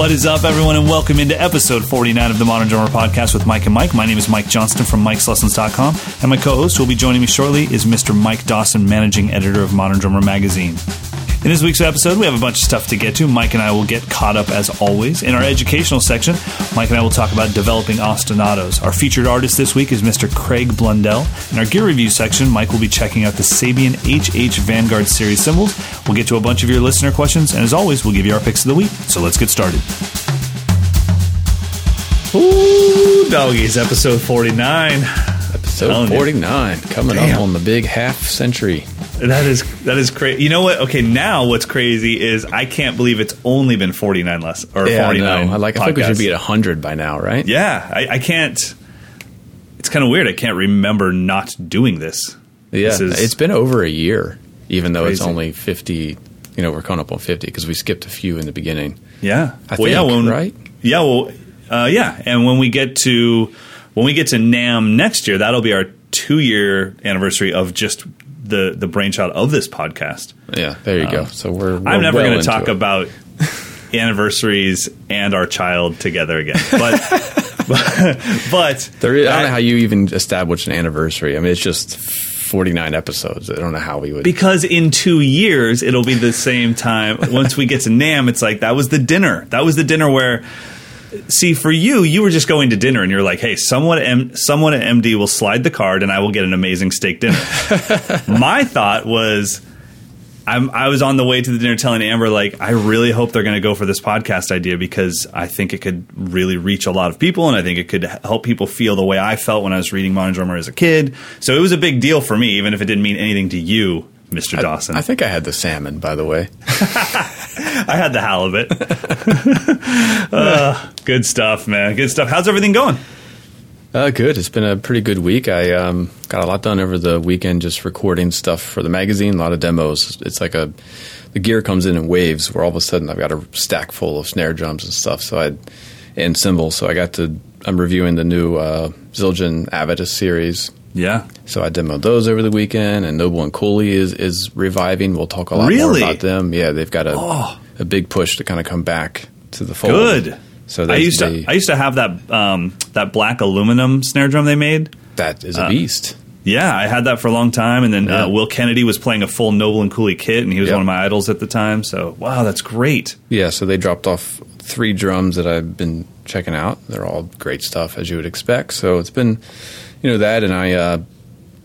What is up, everyone, and welcome into episode 49 of the Modern Drummer Podcast with Mike and Mike. My name is Mike Johnston from Mike'sLessons.com, and my co host who will be joining me shortly is Mr. Mike Dawson, managing editor of Modern Drummer Magazine. In this week's episode, we have a bunch of stuff to get to. Mike and I will get caught up as always. In our educational section, Mike and I will talk about developing ostinatos. Our featured artist this week is Mr. Craig Blundell. In our gear review section, Mike will be checking out the Sabian HH Vanguard series cymbals. We'll get to a bunch of your listener questions, and as always, we'll give you our picks of the week. So let's get started. Ooh, doggies, episode 49. Episode Telling you. 49 coming Damn. up on the big half century. That is that is crazy. You know what? Okay, now what's crazy is I can't believe it's only been 49 less or Yeah, 49. know. I like. I think we should be at 100 by now, right? Yeah, I, I can't. It's kind of weird. I can't remember not doing this. yeah. This is- it's been over a year, even though it's only 50. You know, we're coming up on 50 because we skipped a few in the beginning. Yeah, I well, yeah, when, right? Yeah, well, uh, yeah, and when we get to when we get to NAMM next year, that'll be our two year anniversary of just the the brainchild of this podcast. Yeah, there you go. Um, so we're. we're I'm never well going to talk it. about anniversaries and our child together again, but but, but There is, I don't know how you even establish an anniversary. I mean, it's just 49 episodes. I don't know how we would. because in two years it'll be the same time. Once we get to NAMM, it's like that was the dinner. That was the dinner where. See, for you, you were just going to dinner, and you're like, "Hey, someone, at M- someone at MD will slide the card, and I will get an amazing steak dinner." My thought was, I'm, I was on the way to the dinner, telling Amber, like, I really hope they're going to go for this podcast idea because I think it could really reach a lot of people, and I think it could help people feel the way I felt when I was reading Modern Drummer as a kid. So it was a big deal for me, even if it didn't mean anything to you, Mr. Dawson. I think I had the salmon, by the way. I had the halibut. uh, good stuff, man. Good stuff. How's everything going? Uh, good. It's been a pretty good week. I um, got a lot done over the weekend, just recording stuff for the magazine. A lot of demos. It's like a the gear comes in in waves, where all of a sudden I've got a stack full of snare drums and stuff. So I and cymbals. So I got to. I'm reviewing the new uh, Zildjian Avedis series. Yeah. So I demoed those over the weekend, and Noble and Cooley is is reviving. We'll talk a lot Really? more about them. Yeah, they've got a Oh. a big push to kind of come back to the fold. Good. So I used to I used to have that um, that black aluminum snare drum they made. that is a uh, beast. Yeah, I had that for a long time, and then Yeah. uh, Will Kennedy was playing a full Noble and Cooley kit, and he was Yep. one of my idols at the time. So wow, that's great. Yeah, so they dropped off three drums that I've been checking out. They're all great stuff as you would expect. So it's been, you know, that, and I, uh,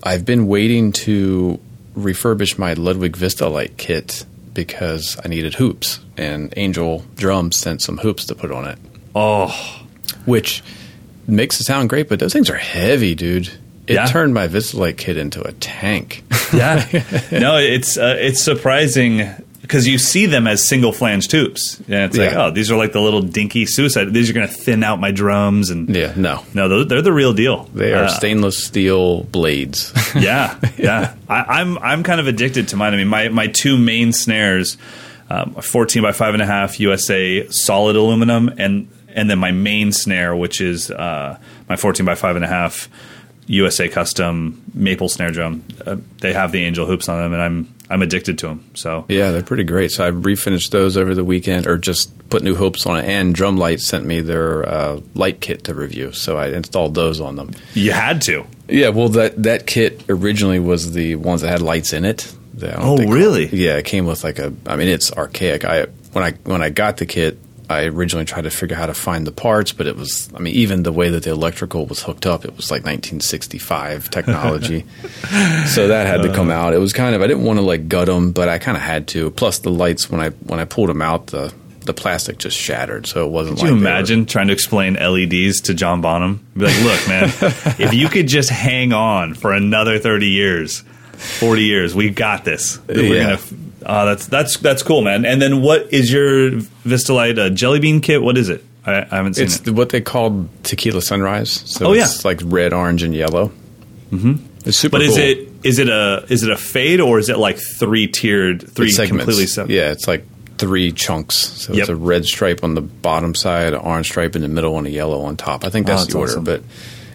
I've been waiting to refurbish my Ludwig Vistalite kit because I needed hoops, and Angel Drums sent some hoops to put on it, Oh, which makes it sound great, but those things are heavy, dude. It Yeah. turned my Vistalite kit into a tank. yeah. no, it's uh, it's surprising because you see them as single flange tubes, and it's like, Yeah. oh, these are like the little dinky suicide. These are going to thin out my drums, and yeah, no. no, they're, they're the real deal. They are Uh, stainless steel blades. yeah, yeah. I, I'm I'm kind of addicted to mine. I mean, my my two main snares, um, a 14 by five and a half USA solid aluminum, and and then my main snare, which is uh, my 14 by five and a half USA custom maple snare drum. Uh, they have the angel hoops on them, and I'm I'm addicted to them. So Yeah, they're pretty great. So I refinished those over the weekend, or just put new hopes on it. And DrumLite sent me their uh, light kit to review, so I installed those on them. you had to. Yeah, well, that that kit originally was the ones that had lights in it. They- I don't Oh, really? Yeah, it came with like a. I mean, it's archaic. I when I when I got the kit, I originally tried to figure out how to find the parts, but it was. I mean, even the way that the electrical was hooked up, it was like 1965 technology. so that had to come uh. out. It was kind of. I didn't want to like gut them, but I kind of had to. Plus, the lights when I when I pulled them out, the the plastic just shattered, so it wasn't. Could like you they were- imagine trying to explain LEDs to John Bonham? Be like, look, man, if you could just hang on for another thirty years, forty years, we got this. We're Yeah. gonna. Oh, that's that's that's cool, man. And then what is your Vistalite uh, jelly bean kit? What is it? I, I haven't seen It's it. what they called tequila sunrise. So Oh, it's yeah. like red, orange, and yellow. Mm-hmm. It's super. But is cool. it is it a is it a fade or is it like three tiered, three segments. completely separate? Yeah, it's like three chunks. So Yep. it's a red stripe on the bottom side, an orange stripe in the middle, and a yellow on top. I think that's, Oh, that's the order. awesome. But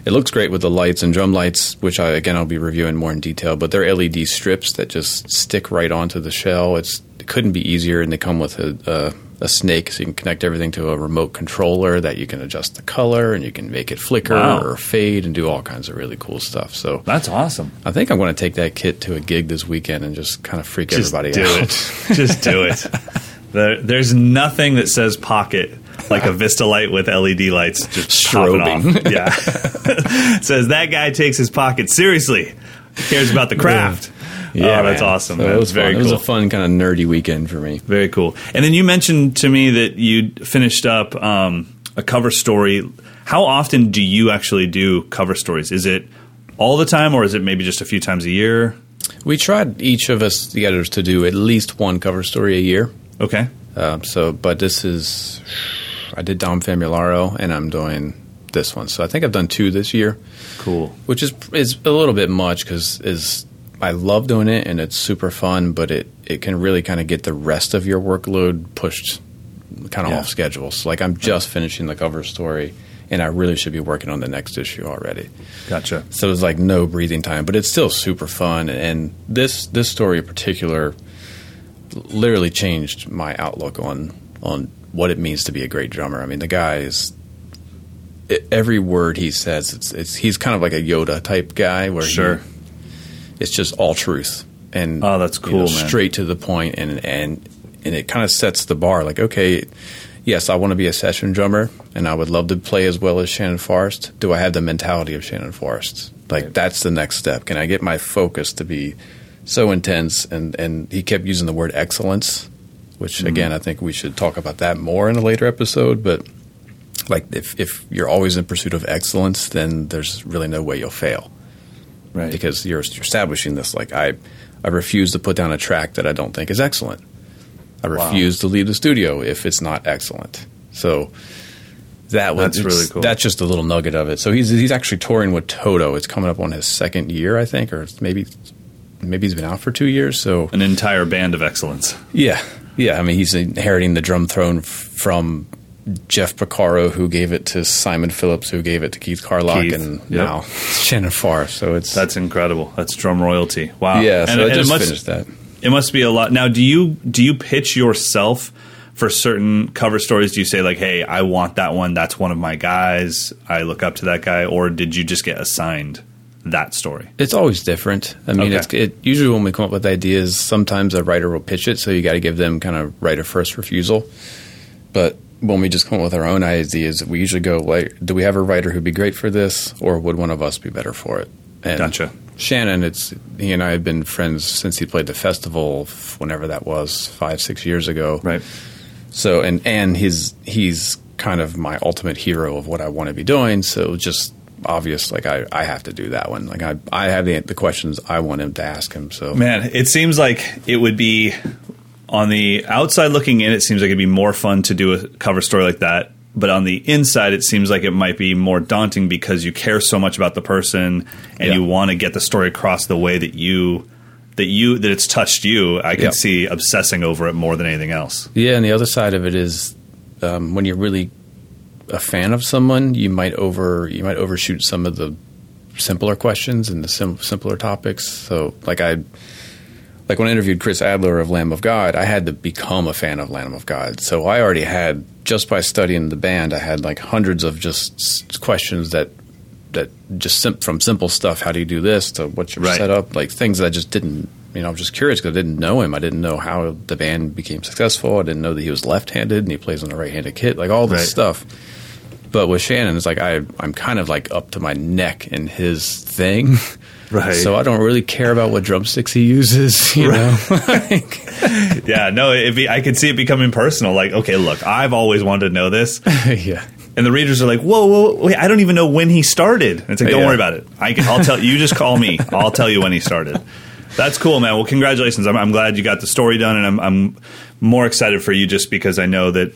it looks great with the lights and drum lights, which I again I'll be reviewing more in detail. But they're LED strips that just stick right onto the shell. It's it couldn't be easier, and they come with a, a a snake, so you can connect everything to a remote controller that you can adjust the color and you can make it flicker Wow. or fade and do all kinds of really cool stuff. So That's awesome. I think I'm going to take that kit to a gig this weekend and just kind of freak everybody. Just everybody do out. it. Just do it. There, there's nothing that says pocket like a Vistalite with LED lights just Strobing. off. Yeah, says that guy takes his pocket seriously. Cares about the craft. Yeah, oh, that's awesome. So it was very fun. cool. It was a fun kind of nerdy weekend for me. Very cool. And then you mentioned to me that you finished up um, a cover story. How often do you actually do cover stories? Is it all the time, or is it maybe just a few times a year? We tried each of us the editors to do at least one cover story a year. Okay. Um, so, but this is I did Dom Famularo, and I'm doing this one. So I think I've done two this year, Cool. which is is a little bit much because is I love doing it and it's super fun, but it it can really kind of get the rest of your workload pushed kind of Yeah. off schedule. So like I'm just finishing the cover story, and I really should be working on the next issue already. Gotcha. So there's like no breathing time, but it's still super fun. And this this story in particular literally changed my outlook on on what it means to be a great drummer. I mean, the guy is every word he says. It's it's he's kind of like a Yoda type guy where he- Sure. it's just all truth and Oh, that's you cool, know, man. straight to the point and and and it kind of sets the bar. Like, okay, yes, I want to be a session drummer, and I would love to play as well as Shannon Forrest. Do I have the mentality of Shannon Forrest? Like, Right. that's the next step. Can I get my focus to be so intense? And and he kept using the word excellence, which Mm-hmm. again, I think we should talk about that more in a later episode. But like, if if you're always in pursuit of excellence, then there's really no way you'll fail Right. because you're, you're establishing this. Like I, I refuse to put down a track that I don't think is excellent. I Wow. refuse to leave the studio if it's not excellent. So that was That's really cool. That's just a little nugget of it. So he's he's actually touring with Toto. It's coming up on his second year, I think, or maybe maybe he's been out for two years. So An entire band of excellence. yeah, yeah. I mean, he's inheriting the drum throne f- from Jeff Porcaro, who gave it to Simon Phillips, who gave it to Keith Carlock, Keith, and yep. now Shannon Farr. So it's That's incredible. That's drum royalty. Wow. yeah. So And- I and it just must- finished that. It must be a lot. Now, do you do you pitch yourself for certain cover stories? Do you say like, "Hey, I want that one. That's one of my guys. I look up to that guy," or did you just get assigned that story? It's always different. I mean, Okay. it's it, usually when we come up with ideas, sometimes a writer will pitch it, so you got to give them kind of right of first refusal. But when we just come up with our own ideas, we usually go like, "Do we have a writer who'd be great for this, or would one of us be better for it?" And Gotcha. Shannon, it's he and I have been friends since he played the festival, whenever that was, five six years ago. Right. So and and he's he's kind of my ultimate hero of what I want to be doing. So just obvious, like I, I have to do that one. Like I I have the the questions I want him to ask him. So Man, it seems like it would be on the outside looking in. It seems like it'd be more fun to do a cover story like that. But on the inside, it seems like it might be more daunting because you care so much about the person and Yeah. you want to get the story across the way that you that you that it's touched you. I can Yeah. see obsessing over it more than anything else. yeah, and the other side of it is um, when you're really a fan of someone, you might over you might overshoot some of the simpler questions and the sim- simpler topics. So like I. Like when I interviewed Chris Adler of Lamb of God, I had to become a fan of Lamb of God. So I already had just by studying the band, I had like hundreds of just s- questions that that just sim- from simple stuff. How do you do this to what's your Right. setup? Like things that I just didn't. You know, I'm just curious because I didn't know him. I didn't know how the band became successful. I didn't know that he was left-handed and he plays on a right-handed kit. Like all this Right. stuff. But with Shannon, it's like I I'm kind of like up to my neck in his thing. Right. So I don't really care about what drumsticks he uses. You know. Like- yeah, no, be, I could see it becoming personal. Like, okay, look, I've always wanted to know this. yeah. And the readers are like, whoa, whoa, wait, I don't even know when he started. And it's like, don't Yeah. worry about it. I can, I'll tell you, just call me. I'll tell you when he started. That's cool, man. Well, congratulations. I'm, I'm glad you got the story done, and I'm, I'm more excited for you just because I know that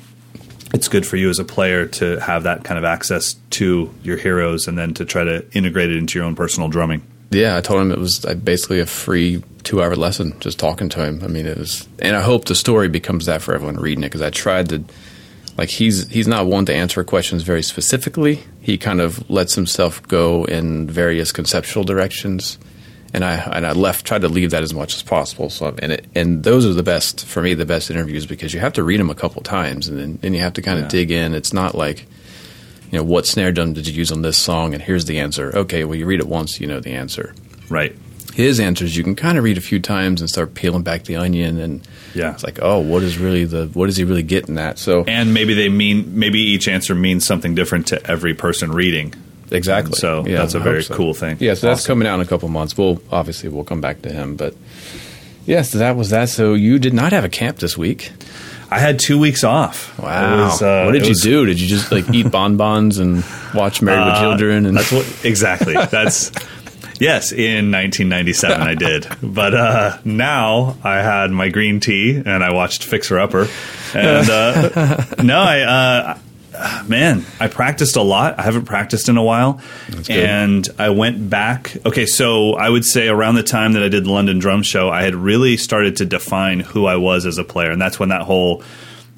it's good for you as a player to have that kind of access to your heroes and then to try to integrate it into your own personal drumming. Yeah, I told him it was uh, basically a free two hour lesson just talking to him. I mean, it was, and I hope the story becomes that for everyone reading it because I tried to, like, he's he's not one to answer questions very specifically. He kind of lets himself go in various conceptual directions, and I and I left tried to leave that as much as possible. So and it, and those are the best for me, the best interviews because you have to read them a couple times and then and you have to kind of Yeah. dig in. It's not like you know what snare drum did you use on this song and here's the answer. Okay, well you read it once, you know the answer. Right. His answers you can kind of read a few times and start peeling back the onion and Yeah. it's like oh what is really the what is he really getting at? So And maybe they mean maybe each answer means something different to every person reading. Exactly. So Yeah, that's a I very so. cool thing. Yeah, so that's coming out in a couple months. We'll obviously we'll come back to him, but yes, that was that. So you did not have a camp this week. I had two weeks off. Wow. Was, uh, what did you was- do? Did you just like eat bonbons and watch Married with Uh, Children? And that's what exactly. That's yes. In 1997, I did, but uh, now I had my green tea and I watched Fixer Upper, and uh, no, I. Man, I practiced a lot. I haven't practiced in a while. And I went back. Okay, so I would say around the time that I did the London Drum Show, I had really started to define who I was as a player. And that's when that whole,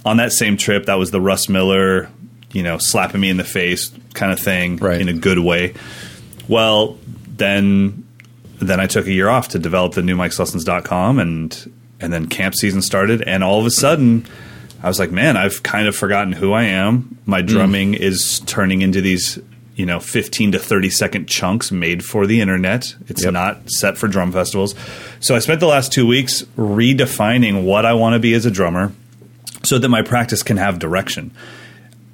on that same trip, that was the Russ Miller, you know, slapping me in the face kind of thing Right. in a good way. Well, then then I took a year off to develop the new Lessons.com and and then camp season started and all of a sudden I was like, man, I've kind of forgotten who I am. My hmm. drumming is turning into these, you know, 15 to 30 second chunks made for the internet. It's Yep. not set for drum festivals. So I spent the last 2 weeks redefining what I want to be as a drummer so that my practice can have direction.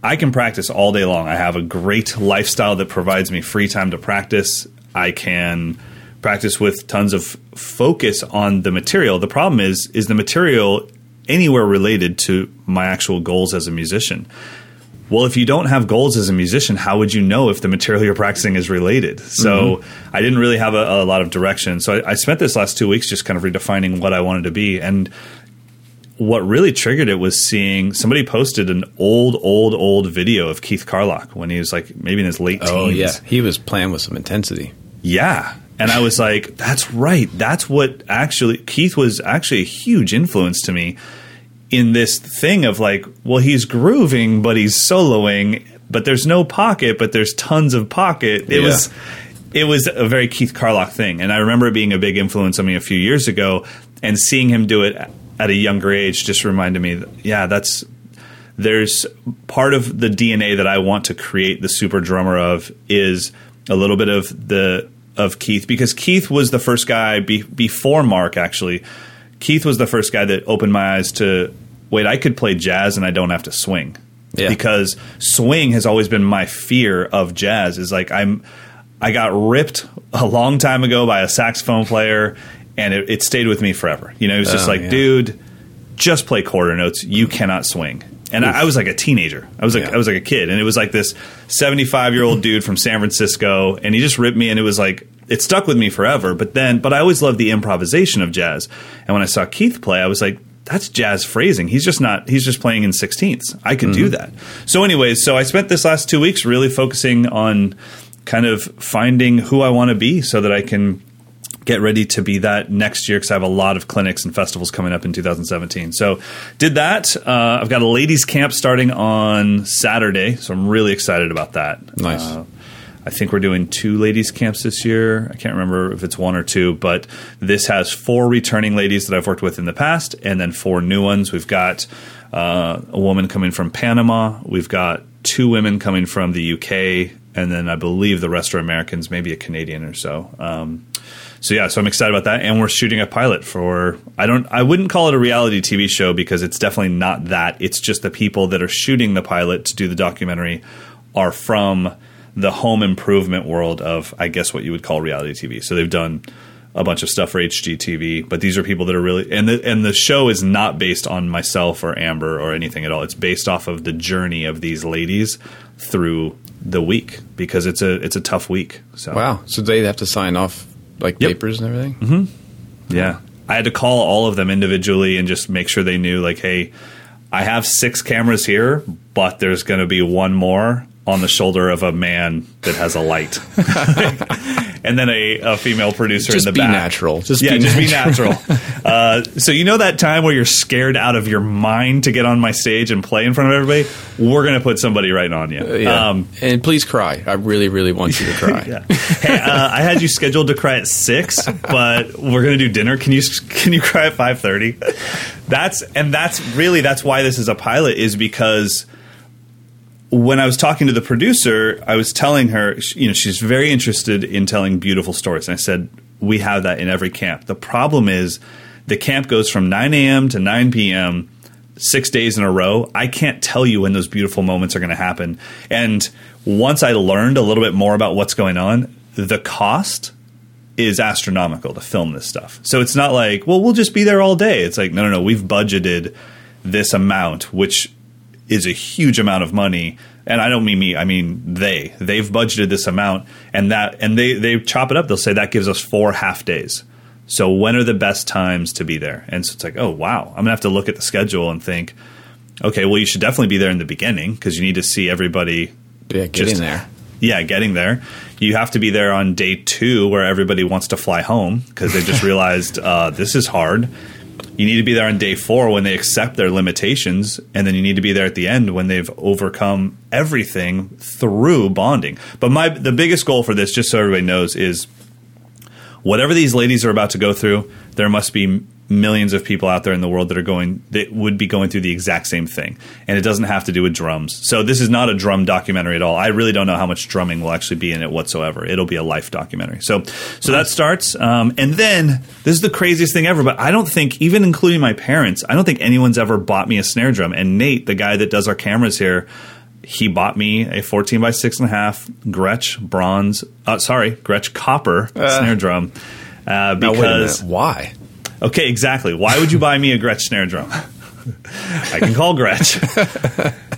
I can practice all day long. I have a great lifestyle that provides me free time to practice. I can practice with tons of focus on the material. The problem is is the material anywhere related to my actual goals as a musician. Well, if you don't have goals as a musician, how would you know if the material you're practicing is related? So mm-hmm. I didn't really have a, a lot of direction. So I, I spent this last two weeks just kind of redefining what I wanted to be. And what really triggered it was seeing somebody posted an old, old, old video of Keith Carlock when he was like maybe in his late teens. oh yeah, he was playing with some intensity. Yeah. And I was like, that's right. That's what actually, Keith was actually a huge influence to me in this thing of like, well, he's grooving, but he's soloing, but there's no pocket, but there's tons of pocket. It Yeah. was. It was a very Keith Carlock thing, and I remember it being a big influence on me a few years ago, and seeing him do it at a younger age just reminded me, that, yeah, that's there's part of the DNA that I want to create the super drummer of is a little bit of the of Keith because Keith was the first guy be, before Mark actually. Keith was the first guy that opened my eyes to wait, I could play jazz and I don't have to swing. Yeah. Because swing has always been my fear of jazz. Is like I'm I got ripped a long time ago by a saxophone player and it, it stayed with me forever. You know, it was just Oh, like, yeah. dude, just play quarter notes. You cannot swing. And I, I was like a teenager. I was like Yeah. I was like a kid, and it was like this seventy-five year old dude from San Francisco, and he just ripped me, and it was like it stuck with me forever. But then, but I always loved the improvisation of jazz, and when I saw Keith play, I was like, that's jazz phrasing. He's just not. He's just playing in sixteenths. I could do mm-hmm. that. So, anyways, so I spent this last two weeks really focusing on kind of finding who I want to be, so that I can get ready to be that next year because I have a lot of clinics and festivals coming up in 2017. So did that. Uh, I've got a ladies camp starting on Saturday, so I'm really excited about that. Nice. Uh, I think we're doing two ladies camps this year. I can't remember if it's one or two, but this has four returning ladies that I've worked with in the past, and then four new ones. We've got uh, a woman coming from Panama. We've got two women coming from the UK, and then I believe the rest are Americans, maybe a Canadian or so. Um, so yeah, so I'm excited about that, and we're shooting a pilot for. I don't. I wouldn't call it a reality TV show because it's definitely not that. It's just the people that are shooting the pilot to do the documentary are from the home improvement world of, I guess, what you would call reality TV. So they've done a bunch of stuff for HGTV, but these are people that are really and the and the show is not based on myself or Amber or anything at all. It's based off of the journey of these ladies through the week because it's a it's a tough week. So Wow. So they have to sign off like Yep. papers and everything. Mm-hmm. Yeah. I had to call all of them individually and just make sure they knew, like, hey, I have six cameras here, but there's going to be one more on the shoulder of a man that has a light. and then a, a female producer Just in the be back. natural. Just yeah, be just be natural. uh, so you know that time where you're scared out of your mind to get on my stage and play in front of everybody? We're gonna put somebody right on you. Yeah. Um, and please cry. I really, really want you to cry. yeah. Hey, uh, I had you scheduled to cry at six, but we're gonna do dinner. Can you can you cry at five thirty? That's and that's really that's why this is a pilot is because when I was talking to the producer, I was telling her, you know, she's very interested in telling beautiful stories. And I said, we have that in every camp. The problem is the camp goes from 9 a.m. to 9 p.m. six days in a row. I can't tell you when those beautiful moments are going to happen. And once I learned a little bit more about what's going on, the cost is astronomical to film this stuff. So it's not like, well, we'll just be there all day. It's like, no, no, no, we've budgeted this amount, which is a huge amount of money. And I don't mean me, I mean they. They've budgeted this amount and that and they they chop it up. They'll say that gives us four half days. So when are the best times to be there? And so it's like, oh wow, I'm gonna have to look at the schedule and think, okay, well you should definitely be there in the beginning because you need to see everybody Yeah, get Just- there. yeah, getting there. You have to be there on day two where everybody wants to fly home because they just realized uh, this is hard. You need to be there on day four when they accept their limitations, and then you need to be there at the end when they've overcome everything through bonding. But my the biggest goal for this, just so everybody knows, is whatever these ladies are about to go through, there must be millions of people out there in the world that are going that would be going through the exact same thing. And it doesn't have to do with drums. So this is not a drum documentary at all. I really don't know how much drumming will actually be in it whatsoever. It'll be a life documentary. So so that starts um, and then this is the craziest thing ever but i don't think even including my parents i don't think anyone's ever bought me a snare drum. And nate the guy that does our cameras here he bought me a 14 by 6.5 Gretsch bronze, uh, sorry, Gretsch copper snare drum. Uh, Now, wait a because minute. Why? Okay, exactly. Why would you buy me a Gretsch snare drum? I can call Gretsch.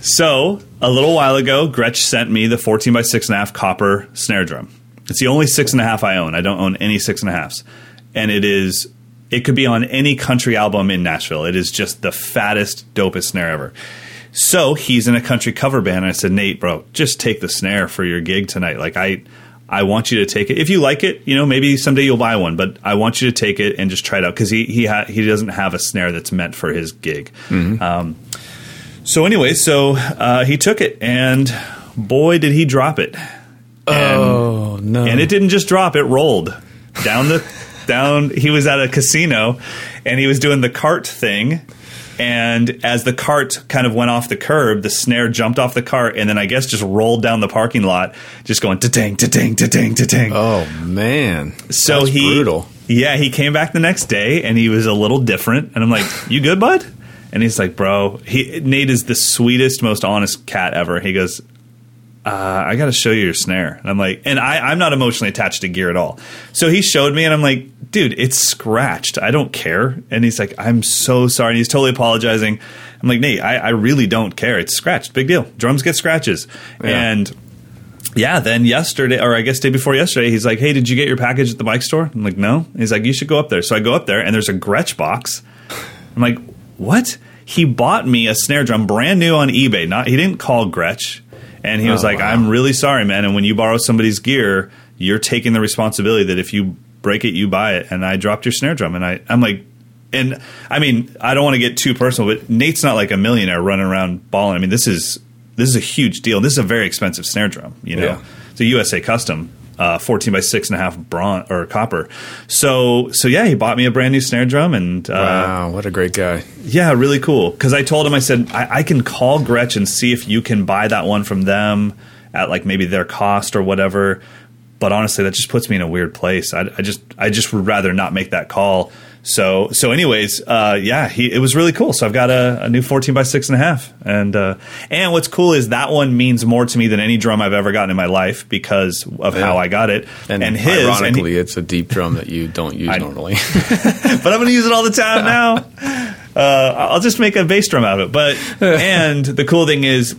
so, a little while ago, Gretsch sent me the 14 by 6.5 copper snare drum. It's the only 6.5 I own. I don't own any six and a halves, And it is, it could be on any country album in Nashville. It is just the fattest, dopest snare ever. So, he's in a country cover band. And I said, Nate, bro, just take the snare for your gig tonight. Like, I. I want you to take it. If you like it, you know, maybe someday you'll buy one. But I want you to take it and just try it out because he he ha- he doesn't have a snare that's meant for his gig. Um, so anyway, so uh, he took it, and boy, did he drop it! And, Oh no! and it didn't just drop; it rolled down the down. He was at a casino, and he was doing the cart thing. And as the cart kind of went off the curb, the snare jumped off the cart, and then I guess just rolled down the parking lot, just going ta-ting, ta-ting, ta-ting, ta-ting. oh man! So That's he, brutal. yeah, he came back the next day and he was a little different. And I'm like, "You good, bud?" And he's like, "Bro, he Nate is the sweetest, most honest cat ever." He goes, uh, "I got to show you your snare." And I'm like, and I, I'm not emotionally attached to gear at all. So he showed me, and I'm like, "Dude, it's scratched. I don't care." And he's like, "I'm so sorry." And he's totally apologizing. I'm like, "Nate, I, I really don't care. It's scratched. Big deal. Drums get scratches." Yeah. And yeah, then yesterday, or I guess day before yesterday, he's like, "Hey, did you get your package at the bike store?" I'm like, "No." He's like, "You should go up there." So I go up there, and there's a Gretsch box. I'm like, "What?" He bought me a snare drum, brand new on eBay. Not he didn't call Gretsch, and he was Oh, like, wow. "I'm really sorry, man. And when you borrow somebody's gear, you're taking the responsibility that if you break it, you buy it." And I dropped your snare drum, and I, I'm like. And I mean, I don't want to get too personal, but Nate's not like a millionaire running around balling. I mean, this is this is a huge deal. This is a very expensive snare drum. You know, Yeah. it's a USA custom, uh, fourteen by six and a half bronze or copper. So so yeah, he bought me a brand new snare drum, and uh, Wow, what a great guy! yeah, really cool. Because I told him, I said, I, I can call Gretsch and see if you can buy that one from them at like maybe their cost or whatever. But honestly, that just puts me in a weird place. I, I just, I just would rather not make that call. So, so anyways, uh, yeah, he, it was really cool. So I've got a, a new 14 by six and a half. And, uh, and what's cool is that one means more to me than any drum I've ever gotten in my life because of how I got it. And, And, his, and he- ironically, it's a deep drum that you don't use I- normally. but I'm going to use it all the time now. Uh, I'll just make a bass drum out of it. But and the cool thing is,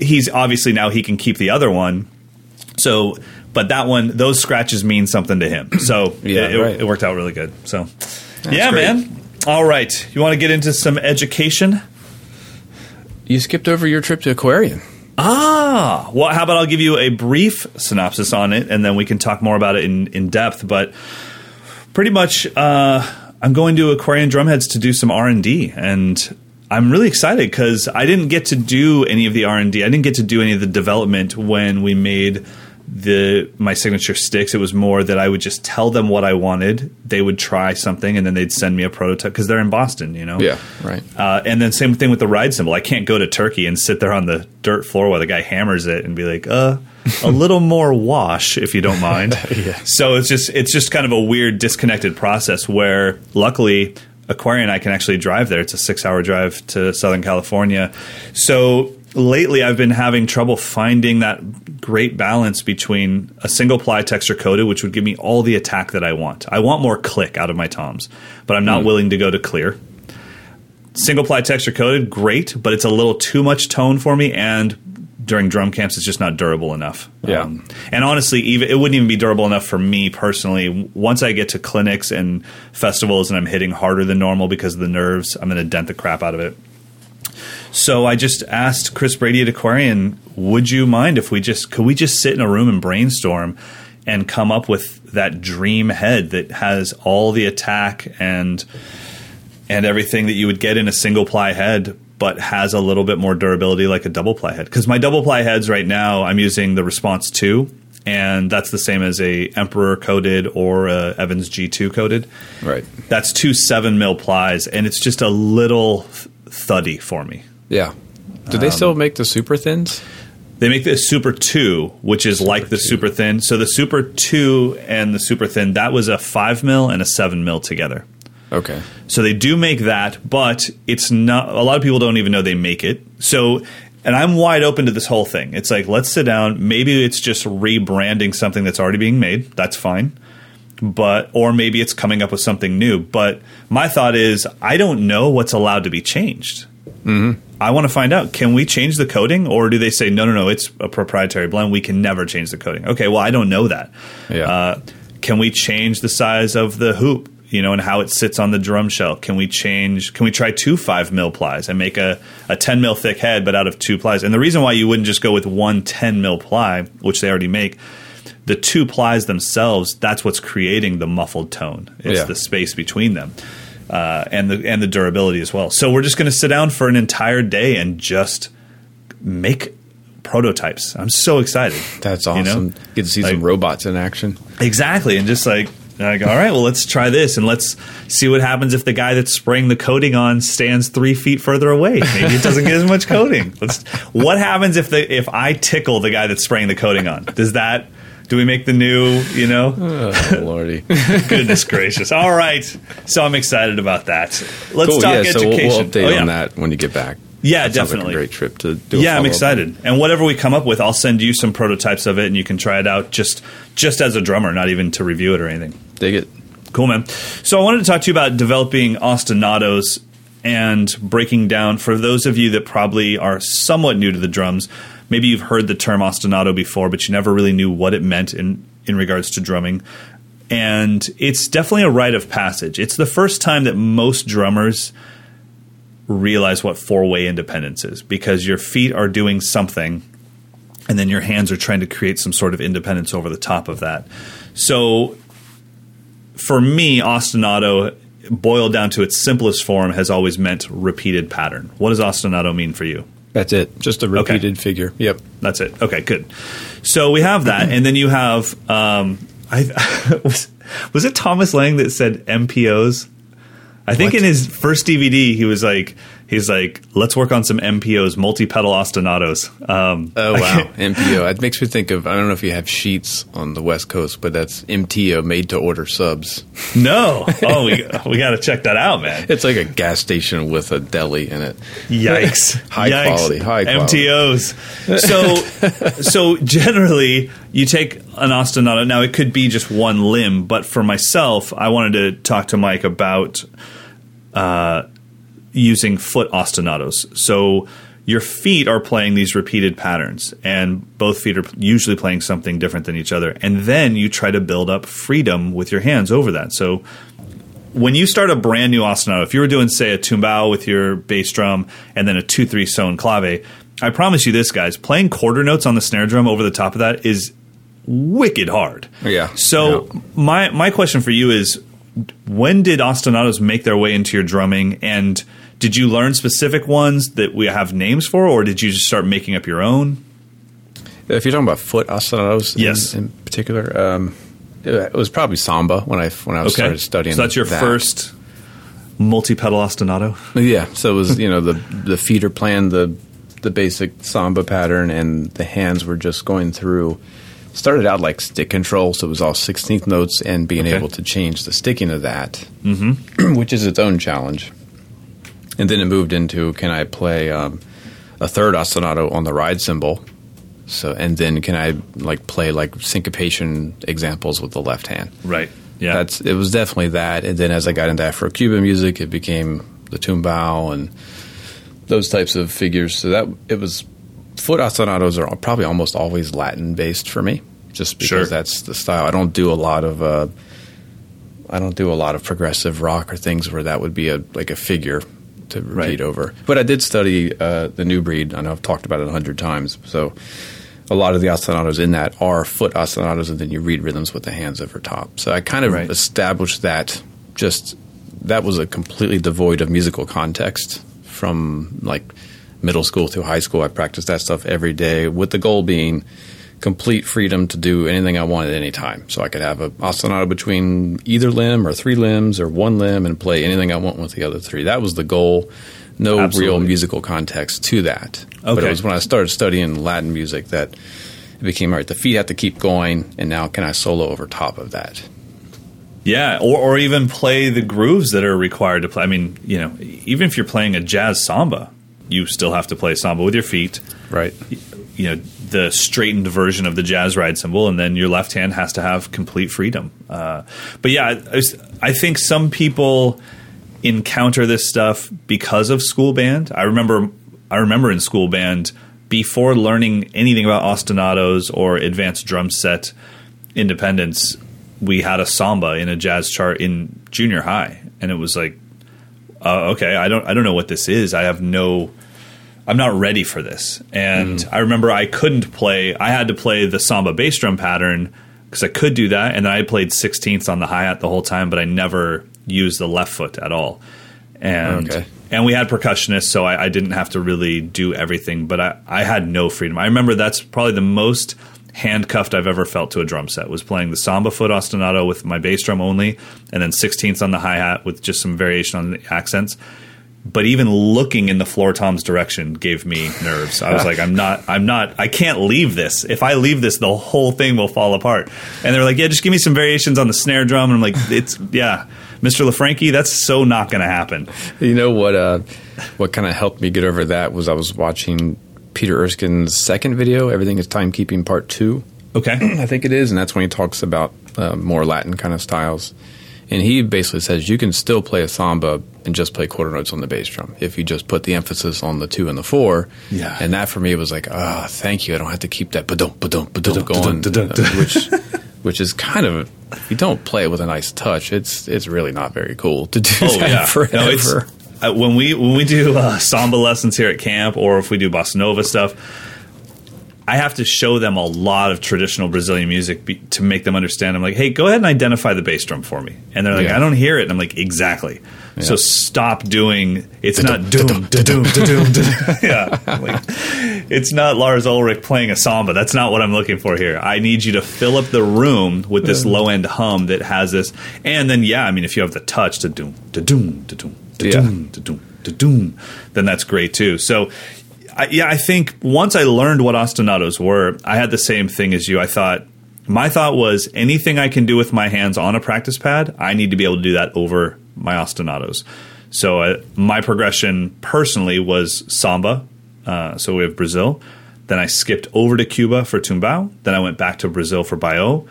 he's obviously now he can keep the other one. So, but that one, those scratches mean something to him. So Yeah, it, right. it worked out really good. So, yeah, great. man. All right, you want to get into some education? you skipped over your trip to Aquarian. Ah, well, how about I'll give you a brief synopsis on it, and then we can talk more about it in, in depth. But pretty much, uh, I'm going to Aquarian Drumheads to do some R and D, and I'm really excited because I didn't get to do any of the R and D. I didn't get to do any of the development when we made the my signature sticks. It was more that I would just tell them what I wanted. They would try something, and then they'd send me a prototype because they're in Boston, you know. Yeah, right. Uh, and then same thing with the ride cymbal. I can't go to Turkey and sit there on the dirt floor while the guy hammers it and be like, uh, a little more wash if you don't mind. Yeah. So it's just it's just kind of a weird disconnected process where luckily Aquarian I can actually drive there. It's a six hour drive to Southern California. So lately I've been having trouble finding that great balance between a single ply texture coated, which would give me all the attack that I want. I want more click out of my toms, but I'm not hmm. willing to go to clear. Single ply texture coated, great, but it's a little too much tone for me and during drum camps it's just not durable enough. Yeah. Um, and honestly, even it wouldn't even be durable enough for me personally. Once I get to clinics and festivals and I'm hitting harder than normal because of the nerves, I'm going to dent the crap out of it. So I just asked Chris Brady at Aquarian, would you mind if we just could we just sit in a room and brainstorm and come up with that dream head that has all the attack and and everything that you would get in a single ply head but has a little bit more durability like a double ply head? Because my double ply heads right now i'm using the response 2 and that's the same as a emperor coated or a evans g2 coated Right. that's two 7 mil plies and it's just a little th- thuddy for me Yeah. Do they um, still make the super thins? They make the Super 2, which is like the Super Thin. So the Super 2 and the Super Thin, that was a 5 mil and a 7 mil together. Okay. So they do make that, but it's not a lot of people don't even know they make it. So and I'm wide open to this whole thing. It's like let's sit down, maybe it's just rebranding something that's already being made. That's fine. But or maybe it's coming up with something new. But my thought is I don't know what's allowed to be changed. Mm-hmm. I want to find out can we change the coating or do they say no no no it's a proprietary blend we can never change the coating. Okay well I don't know that. Yeah. uh, can we change the size of the hoop you know and how it sits on the drum shell? Can we change can we try two five mil plies and make a, a 10 mil thick head but out of two plies? And the reason why you wouldn't just go with one 10 mil ply which they already make the two plies themselves that's what's creating the muffled tone. It's Yeah. the space between them uh, and the and the durability as well. So we're just going to sit down for an entire day and just make prototypes. I'm so excited. That's You awesome. know? Get to see Like- some robots in action. Exactly, and just like like all right, well let's try this and let's see what happens if the guy that's spraying the coating on stands three feet further away. Maybe it doesn't get as much coating. Let's, what happens if the if I tickle the guy that's spraying the coating on? Does that do we make the new you know? Oh, lordy. Goodness gracious! All right, so I'm excited about that. Let's cool. talk Yeah. education. So we'll, we'll update Oh, yeah. on that when you get back. Yeah, That like definitely. a great trip to do. a Yeah, I'm excited. And whatever we come up with, I'll send you some prototypes of it, and you can try it out just just as a drummer, not even to review it or anything. Dig it. Cool, man. So I wanted to talk to you about developing ostinatos and breaking down for those of you that probably are somewhat new to the drums. Maybe you've heard the term ostinato before, but you never really knew what it meant in in regards to drumming. And it's definitely a rite of passage. It's the first time that most drummers realize what four way independence is because your feet are doing something and then your hands are trying to create some sort of independence over the top of that. So for me, ostinato boiled down to its simplest form has always meant repeated pattern. What does ostinato mean for you? That's it. Just a repeated figure. Yep. That's it. Okay, good. So we have that, and then you have um, I was was it Thomas Lang that said MPOs? I think What? in his first DVD he was like he's like let's work on some MPOs, multi pedal ostinatos. Um, Oh wow, MPO. It makes me think of I don't know if you have Sheetz on the West Coast, but that's MTO, made to order subs. no, oh we we got to check that out, man. It's like a gas station with a deli in it. Yikes! High Yikes. quality, high quality. MTOs. So, so generally, you take an ostinato. Now, it could be just one limb, but for myself, I wanted to talk to Mike about uh, using foot ostinatos. So. Your feet are playing these repeated patterns, and both feet are usually playing something different than each other. And then you try to build up freedom with your hands over that. So, when you start a brand new ostinato, if you were doing say a tumbao with your bass drum and then a two three son clave, I promise you this, guys, playing quarter notes on the snare drum over the top of that is wicked hard. Yeah. So Yeah. my my question for you is when did ostinatos make their way into your drumming and did you learn specific ones that we have names for or did you just start making up your own? If you're talking about foot ostinatos, in- Yes. in, particular, um, it, was probably samba when I when I was started studying. So that's your that. first multi-pedal ostinato? Yeah, so it was you know the the feet are playing the the basic samba pattern, and the hands were just going through. Started out like stick control, so it was all sixteenth notes, and being Okay. able to change the sticking of that, mm-hmm. which is its own challenge. And then it moved into can I play um, a third ostinato on the ride cymbal? So and then can I like play like syncopation examples with the left hand? Right. Yeah. That's it was definitely that. And then as I got into Afro Cuban music, it became the tumbao and those types of figures. So that it was foot ostinatos are probably almost always Latin based for me, just because Sure. that's the style. I don't do a lot of uh, I don't do a lot of progressive rock or things where that would be a like a figure to repeat Right. over. But I did study uh, the new breed. I know I've talked about it a hundred times. So a lot of the ostinatos in that are foot ostinatos, and then you read rhythms with the hands over top. So I kind of Right. established that. Just that was a completely devoid of musical context from like middle school through high school. I practiced that stuff every day with the goal being complete freedom to do anything I wanted at any time. So I could have a ostinato between either limb or three limbs or one limb and play anything I want with the other three. That was the goal. No real musical context to that. Okay. But it was when I started studying Latin music that it became all right. The feet have to keep going, and now can I solo over top of that? Yeah, or, or even play the grooves that are required to play. I mean, you know, even if you're playing a jazz samba, you still have to play samba with your feet. Right. You know, the straightened version of the jazz ride cymbal, and then your left hand has to have complete freedom. Uh, but yeah, I, I think some people encounter this stuff because of school band. I remember, I remember in school band before learning anything about ostinatos or advanced drum set independence, we had a samba in a jazz chart in junior high, and it was like, uh, okay, I don't, I don't know what this is. I have no, I'm not ready for this. And mm-hmm. I remember I couldn't play. I had to play the samba bass drum pattern because I could do that, and then I played sixteenths on the hi hat the whole time, but I never used the left foot at all. And Okay. and we had percussionists, so I, I didn't have to really do everything, but I, I had no freedom. I remember that's probably the most handcuffed I've ever felt to a drum set was playing the samba foot ostinato with my bass drum only, and then sixteenths on the hi hat with just some variation on the accents. But even looking in the floor tom's direction gave me nerves. I was like, I'm not, I'm not, I can't leave this. If I leave this, the whole thing will fall apart. And they were like, Yeah, just give me some variations on the snare drum. And I'm like, It's yeah, Mr. LaFranchi, that's so not going to happen. You know what? Uh, what kind of helped me get over that was I was watching Peter Erskine's second video, "Everything Is Timekeeping Part 2. Okay. I think it is, and that's when he talks about uh, more Latin kind of styles. And he basically says you can still play a samba and just play quarter notes on the bass drum if you just put the emphasis on the two and the four. Yeah. And that for me was like, ah, thank you. I don't have to keep that ba-dum, ba-dum, ba-dum Ba-dum, going, ba-dum, uh, which which is kind of if you don't play it with a nice touch, it's it's really not very cool to do Oh that yeah, forever. No, uh, when we when we do uh, samba lessons here at camp, or if we do bossa nova stuff, I have to show them a lot of traditional Brazilian music be, to make them understand. I'm like, hey, go ahead and identify the bass drum for me, and they're like, Yeah. I don't hear it. And I'm like, exactly. So stop doing. It's not doom doom da doom. Yeah, like, it's not Lars Ulrich playing a samba. That's not what I'm looking for here. I need you to fill up the room with this low end hum that has this, and then yeah, I mean, if you have the touch to doom da doom da doom Yeah. doom da doom doom, then that's great too. So. I, yeah, I think once I learned what ostinatos were, I had the same thing as you. I thought my thought was anything I can do with my hands on a practice pad, I need to be able to do that over my ostinatos. So uh, my progression personally was samba. Uh, so we have Brazil. Then I skipped over to Cuba for tumbao. Then I went back to Brazil for baião.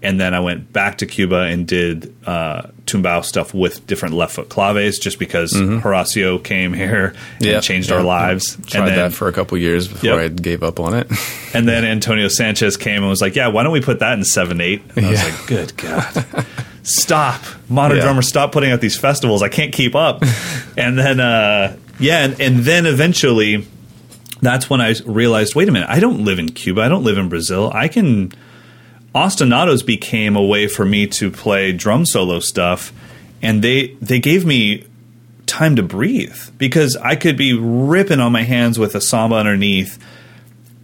And then I went back to Cuba and did uh, tumbao stuff with different left foot claves, just because Horacio came here and Yeah, changed yeah, our yeah. lives. Tried then, that for a couple years before Yep. I gave up on it. and then Antonio Sanchez came and was like, "Yeah, why don't we put that in seven eight? And I was like, "Good God, stop, modern Yeah. drummer, stop putting out these festivals. I can't keep up." and then, uh, yeah, and, and then eventually, that's when I realized, wait a minute, I don't live in Cuba. I don't live in Brazil. I can. Ostinatos became a way for me to play drum solo stuff, and they they gave me time to breathe because I could be ripping on my hands with a samba underneath,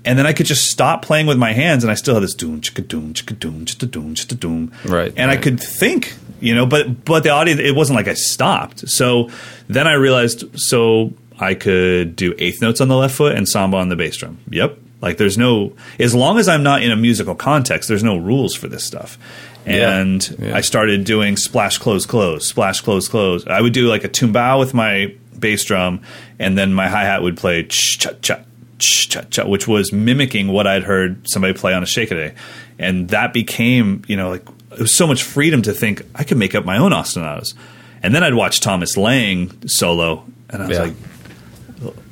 and then I could just stop playing with my hands, and I still had this doom chicka doom chicka doom chicka doom chicka doom, Right, And I could think, you know, but but the audio it wasn't like I stopped. So then I realized, so I could do eighth notes on the left foot and samba on the bass drum. Yep, like there's no as long as I'm not in a musical context, there's no rules for this stuff. And yeah. I started doing splash close close splash close close. I would do like a tumbao with my bass drum, and then my hi hat would play ch cha cha ch cha cha, which was mimicking what I'd heard somebody play on a shekere, and that became you know like it was so much freedom to think I could make up my own ostinatos, and then I'd watch Thomas Lang solo, and I was Yeah. like.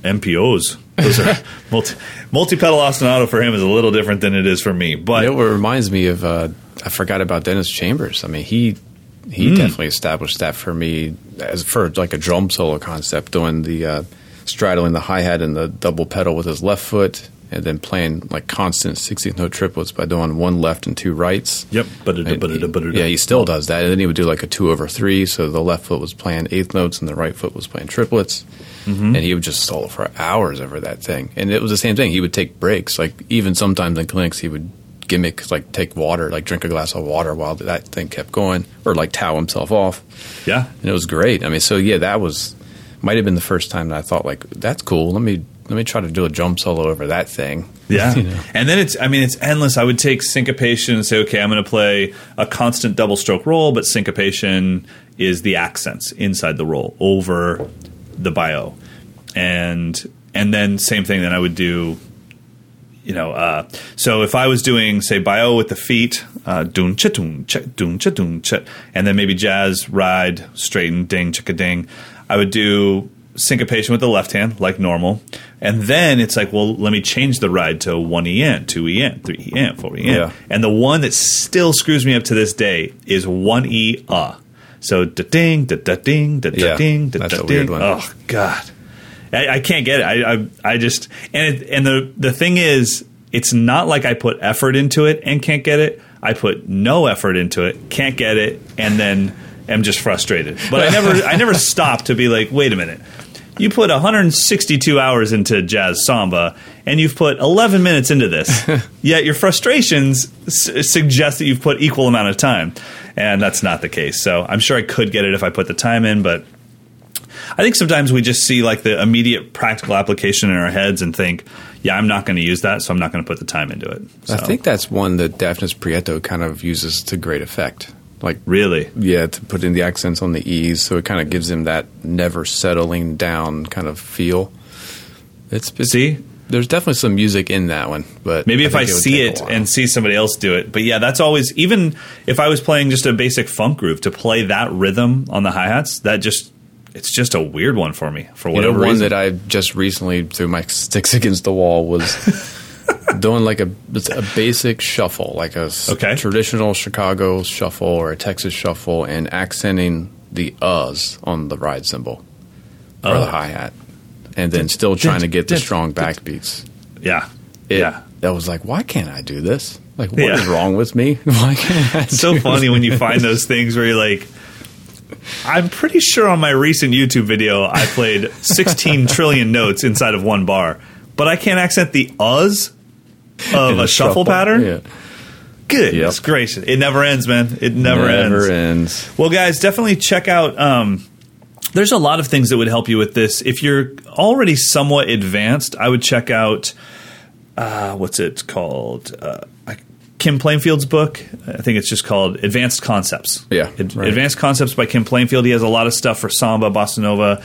MPOs. Those are multi multi pedal ostinato for him is a little different than it is for me. But what reminds me of? Uh, I forgot about Dennis Chambers. I mean, he he Hmm. definitely established that for me as for like a drum solo concept, doing the uh, straddling the hi hat and the double pedal with his left foot, and then playing like constant 16th note triplets by doing one left and two rights. Yep. He- yeah, he still does that. And then he would do like a two over three. So the left foot was playing eighth notes and the right foot was playing triplets. Mm-hmm. And he would just solo for hours over that thing. And it was the same thing. He would take breaks. Like even sometimes in clinics, he would gimmick, like take water, like drink a glass of water while that thing kept going, or like towel himself off. Yeah. And it was great. I mean, so yeah, that was might have been the first time that I thought like that's cool. Let me let me try to do a drum solo over that thing. Yeah. You know? And then it's, I mean, it's endless. I would take syncopation and say, okay, I'm going to play a constant double stroke roll, but syncopation is the accents inside the roll over the baião. And, and then same thing, then I would do, you know, uh, so if I was doing, say, baião with the feet, uh, doon cha doon cha doon cha doon cha, and then maybe jazz, ride, straighten, ding, chicka ding, I would do syncopation with the left hand, like normal. And then it's like, well, let me change the ride to 1 EN, 2 EN, 3 EN, 4 EN. Yeah. And the one that still screws me up to this day is 1 E uh. So da ding, da da ding, da da ding, da da ding. Oh God. I, I can't get it. I, I, I just and it, and the the thing is, it's not like I put effort into it and can't get it. I put no effort into it, can't get it, and then am just frustrated. But I never I never stop to be like, wait a minute. You put 162 hours into jazz samba, and you've put 11 minutes into this. Yet your frustrations s- suggest that you've put equal amount of time, and that's not the case. So I'm sure I could get it if I put the time in, but I think sometimes we just see like the immediate practical application in our heads and think, yeah, I'm not going to use that, so I'm not going to put the time into it. I think that's one that Dafnis Prieto kind of uses to great effect. Like really, Yeah, to put in the accents on the E's, so it kind of gives him that never settling down kind of feel. It's, it's see, there's definitely some music in that one, but maybe if I would see it and see somebody else do it, but yeah, that's always even if I was playing just a basic funk groove to play that rhythm on the hi hats, that just it's just a weird one for me for you know, whatever one reason. that I just recently threw my sticks against the wall was doing like a a basic shuffle, like a Okay. traditional Chicago shuffle or a Texas shuffle, and accenting the uhs on the ride cymbal or Oh. the hi hat, and then still trying to get the strong backbeats. yeah, it, yeah. that was like, why can't I do this? Like, what is Yeah. wrong with me? Why can't I? It's so funny when you find those things where you're like, I'm pretty sure on my recent YouTube video I played 16 trillion notes inside of one bar, but I can't accent the uhs of in a shuffle, pattern. Yeah. Goodness Yep. gracious, it never ends, man. It never, ends. ends. Well, guys, definitely check out. Um, there's a lot of things that would help you with this. If you're already somewhat advanced, I would check out. Uh, what's it called? Uh, Kim Plainfield's book. I think it's just called Advanced Concepts. Yeah, Ad- right. Advanced Concepts by Kim Plainfield. He has a lot of stuff for samba, bossa nova.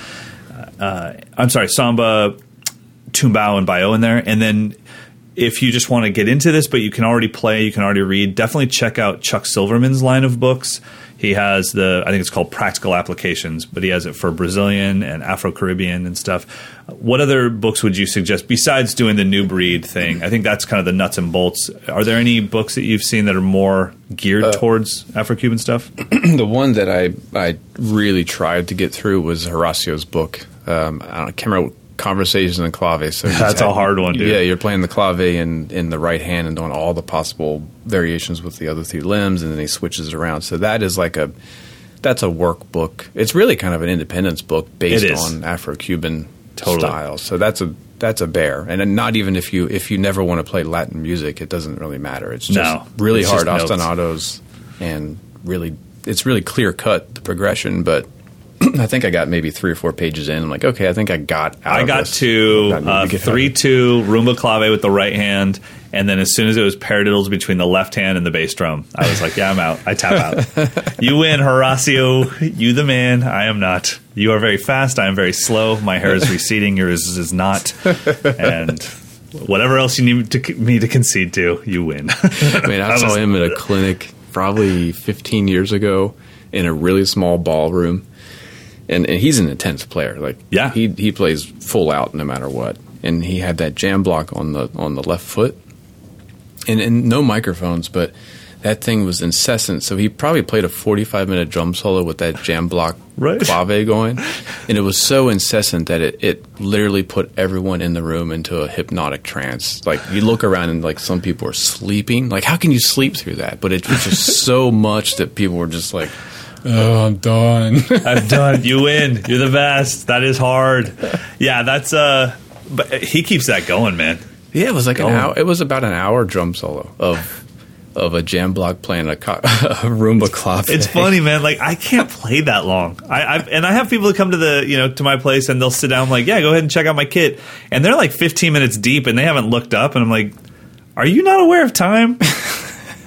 Uh, I'm sorry, samba, tumbao, and baião in there. And then if you just want to get into this, but you can already play, you can already read, definitely check out Chuck Silverman's line of books. He has the, I think it's called Practical Applications, but he has it for Brazilian and Afro Caribbean and stuff. What other books would you suggest besides doing the new breed thing? I think that's kind of the nuts and bolts. Are there any books that you've seen that are more geared towards Afro Cuban stuff? the one that I I really tried to get through was Horacio's book. Um, I, don't, I can't remember conversations in clave. So That's a hard one, dude. Yeah, you're playing the clave in in the right hand and doing all the possible variations with the other three limbs, and then he switches around. So that is like a that's a workbook. It's really kind of an independence book based on Afro-Cuban Totally. styles. So that's a that's a bear, and not even if you if you never want to play Latin music, it doesn't really matter. It's just No, really it's hard ostinatos, and really it's really clear cut the progression. But I think I got maybe three or four pages in. I'm like, okay, I think I got. Out I of got this. to I uh, three two rumba clave with the right hand, and then as soon as it was paradiddles between the left hand and the bass drum, I was like, "Yeah, I'm out. I tap out. you win, Horacio. You the man. I am not. You are very fast. I am very slow. My hair is receding. Yours is not. And whatever else you need to, me to concede to, you win. I mean, I saw him at a clinic probably 15 years ago in a really small ballroom, and, and he's an intense player. Like, Yeah. he he plays full out no matter what. And he had that jam block on the on the left foot, and and no microphones, but that thing was incessant. So he probably played a 45 minute drum solo with that jam block Right. clave going, and it was so incessant that it, it literally put everyone in the room into a hypnotic trance. Like you look around and like some people are sleeping. Like how can you sleep through that? But it was just so much that people were just like, "Oh, I'm done." I'm done. You win. You're the best. That is hard. Yeah, that's uh. But he keeps that going, man. yeah, it was like an hour. It was about an hour drum solo of of a jam block playing a, co- a rumba clave. It's funny, man. Like I can't play that long. I I've, and I have people that come to the you know to my place and they'll sit down. I'm like, yeah, go ahead and check out my kit. And they're like 15 minutes deep and they haven't looked up. And I'm like, are you not aware of time?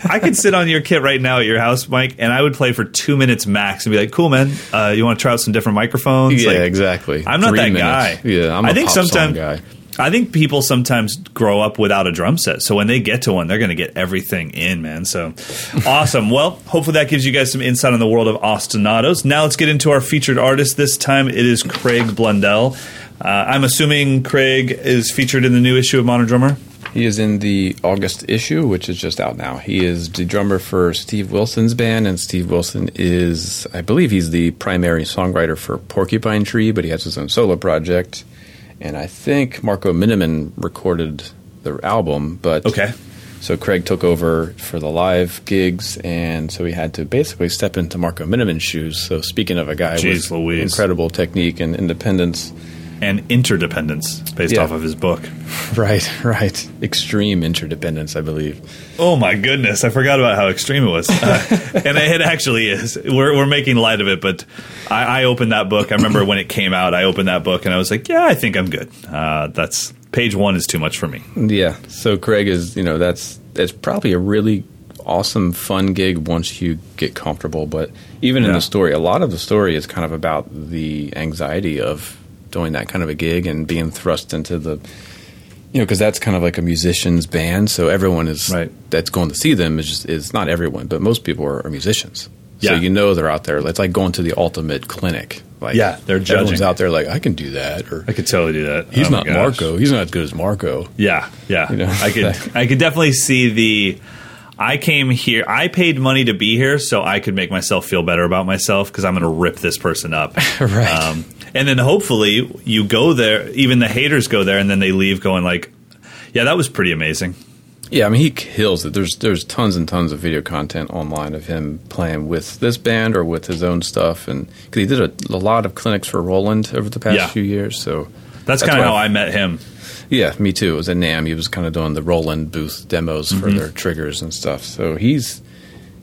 I could sit on your kit right now at your house, Mike, and I would play for two minutes max and be like, "Cool, man. Uh, you want to try out some different microphones?" Yeah, Like, exactly. I'm not Three that minutes. guy. Yeah, I'm a I think pop song sometimes guy. I think people sometimes grow up without a drum set, so when they get to one, they're going to get everything in, man. So awesome. Well, hopefully that gives you guys some insight on the world of ostinatos. Now let's get into our featured artist. This time it is Craig Blundell. Uh, I'm assuming Craig is featured in the new issue of Modern Drummer. He is in the August issue, which is just out now. He is the drummer for Steve Wilson's band, and Steve Wilson is, I believe, he's the primary songwriter for Porcupine Tree, but he has his own solo project. And I think Marco Minnemann recorded the album, but Okay. so Craig took over for the live gigs, and so he had to basically step into Marco Minnemann's shoes. So speaking of a guy Jeez with Louise. incredible technique and independence, And interdependence based Yeah. off of his book. right, right, extreme interdependence, I believe. Oh my goodness, I forgot about how extreme it was, uh, and it actually is. We're we're making light of it, but I, I opened that book. I remember when it came out. I opened that book and I was like, "Yeah, I think I'm good." Uh, that's page one is too much for me. Yeah. So Craig is, you know, that's that's probably a really awesome, fun gig once you get comfortable. But even in the story, a lot of the story is kind of about the anxiety of doing that kind of a gig and being thrust into the, you know, because that's kind of like a musician's band. So everyone is Right. that's going to see them is just is not everyone, but most people are, are musicians. So Yeah. you know they're out there. It's like going to the ultimate clinic. Like Yeah, they're everyone's judging. out there like I can do that or I could totally do that. he's Oh not. Marco. He's not as good as Marco. Yeah, yeah. You know? I could I could definitely see the I came here I paid money to be here so I could make myself feel better about myself because I'm going to rip this person up. Right. Um, and then hopefully you go there even the haters go there and then they leave going like yeah, that was pretty amazing. Yeah, I mean he kills it. There's there's tons and tons of video content online of him playing with this band or with his own stuff, and because he did a, a lot of clinics for Roland over the past Yeah. few years. So That's, kind of how I met him. Yeah, me too. It was at NAMM. He was kind of doing the Roland booth demos Mm-hmm. for their triggers and stuff. So he's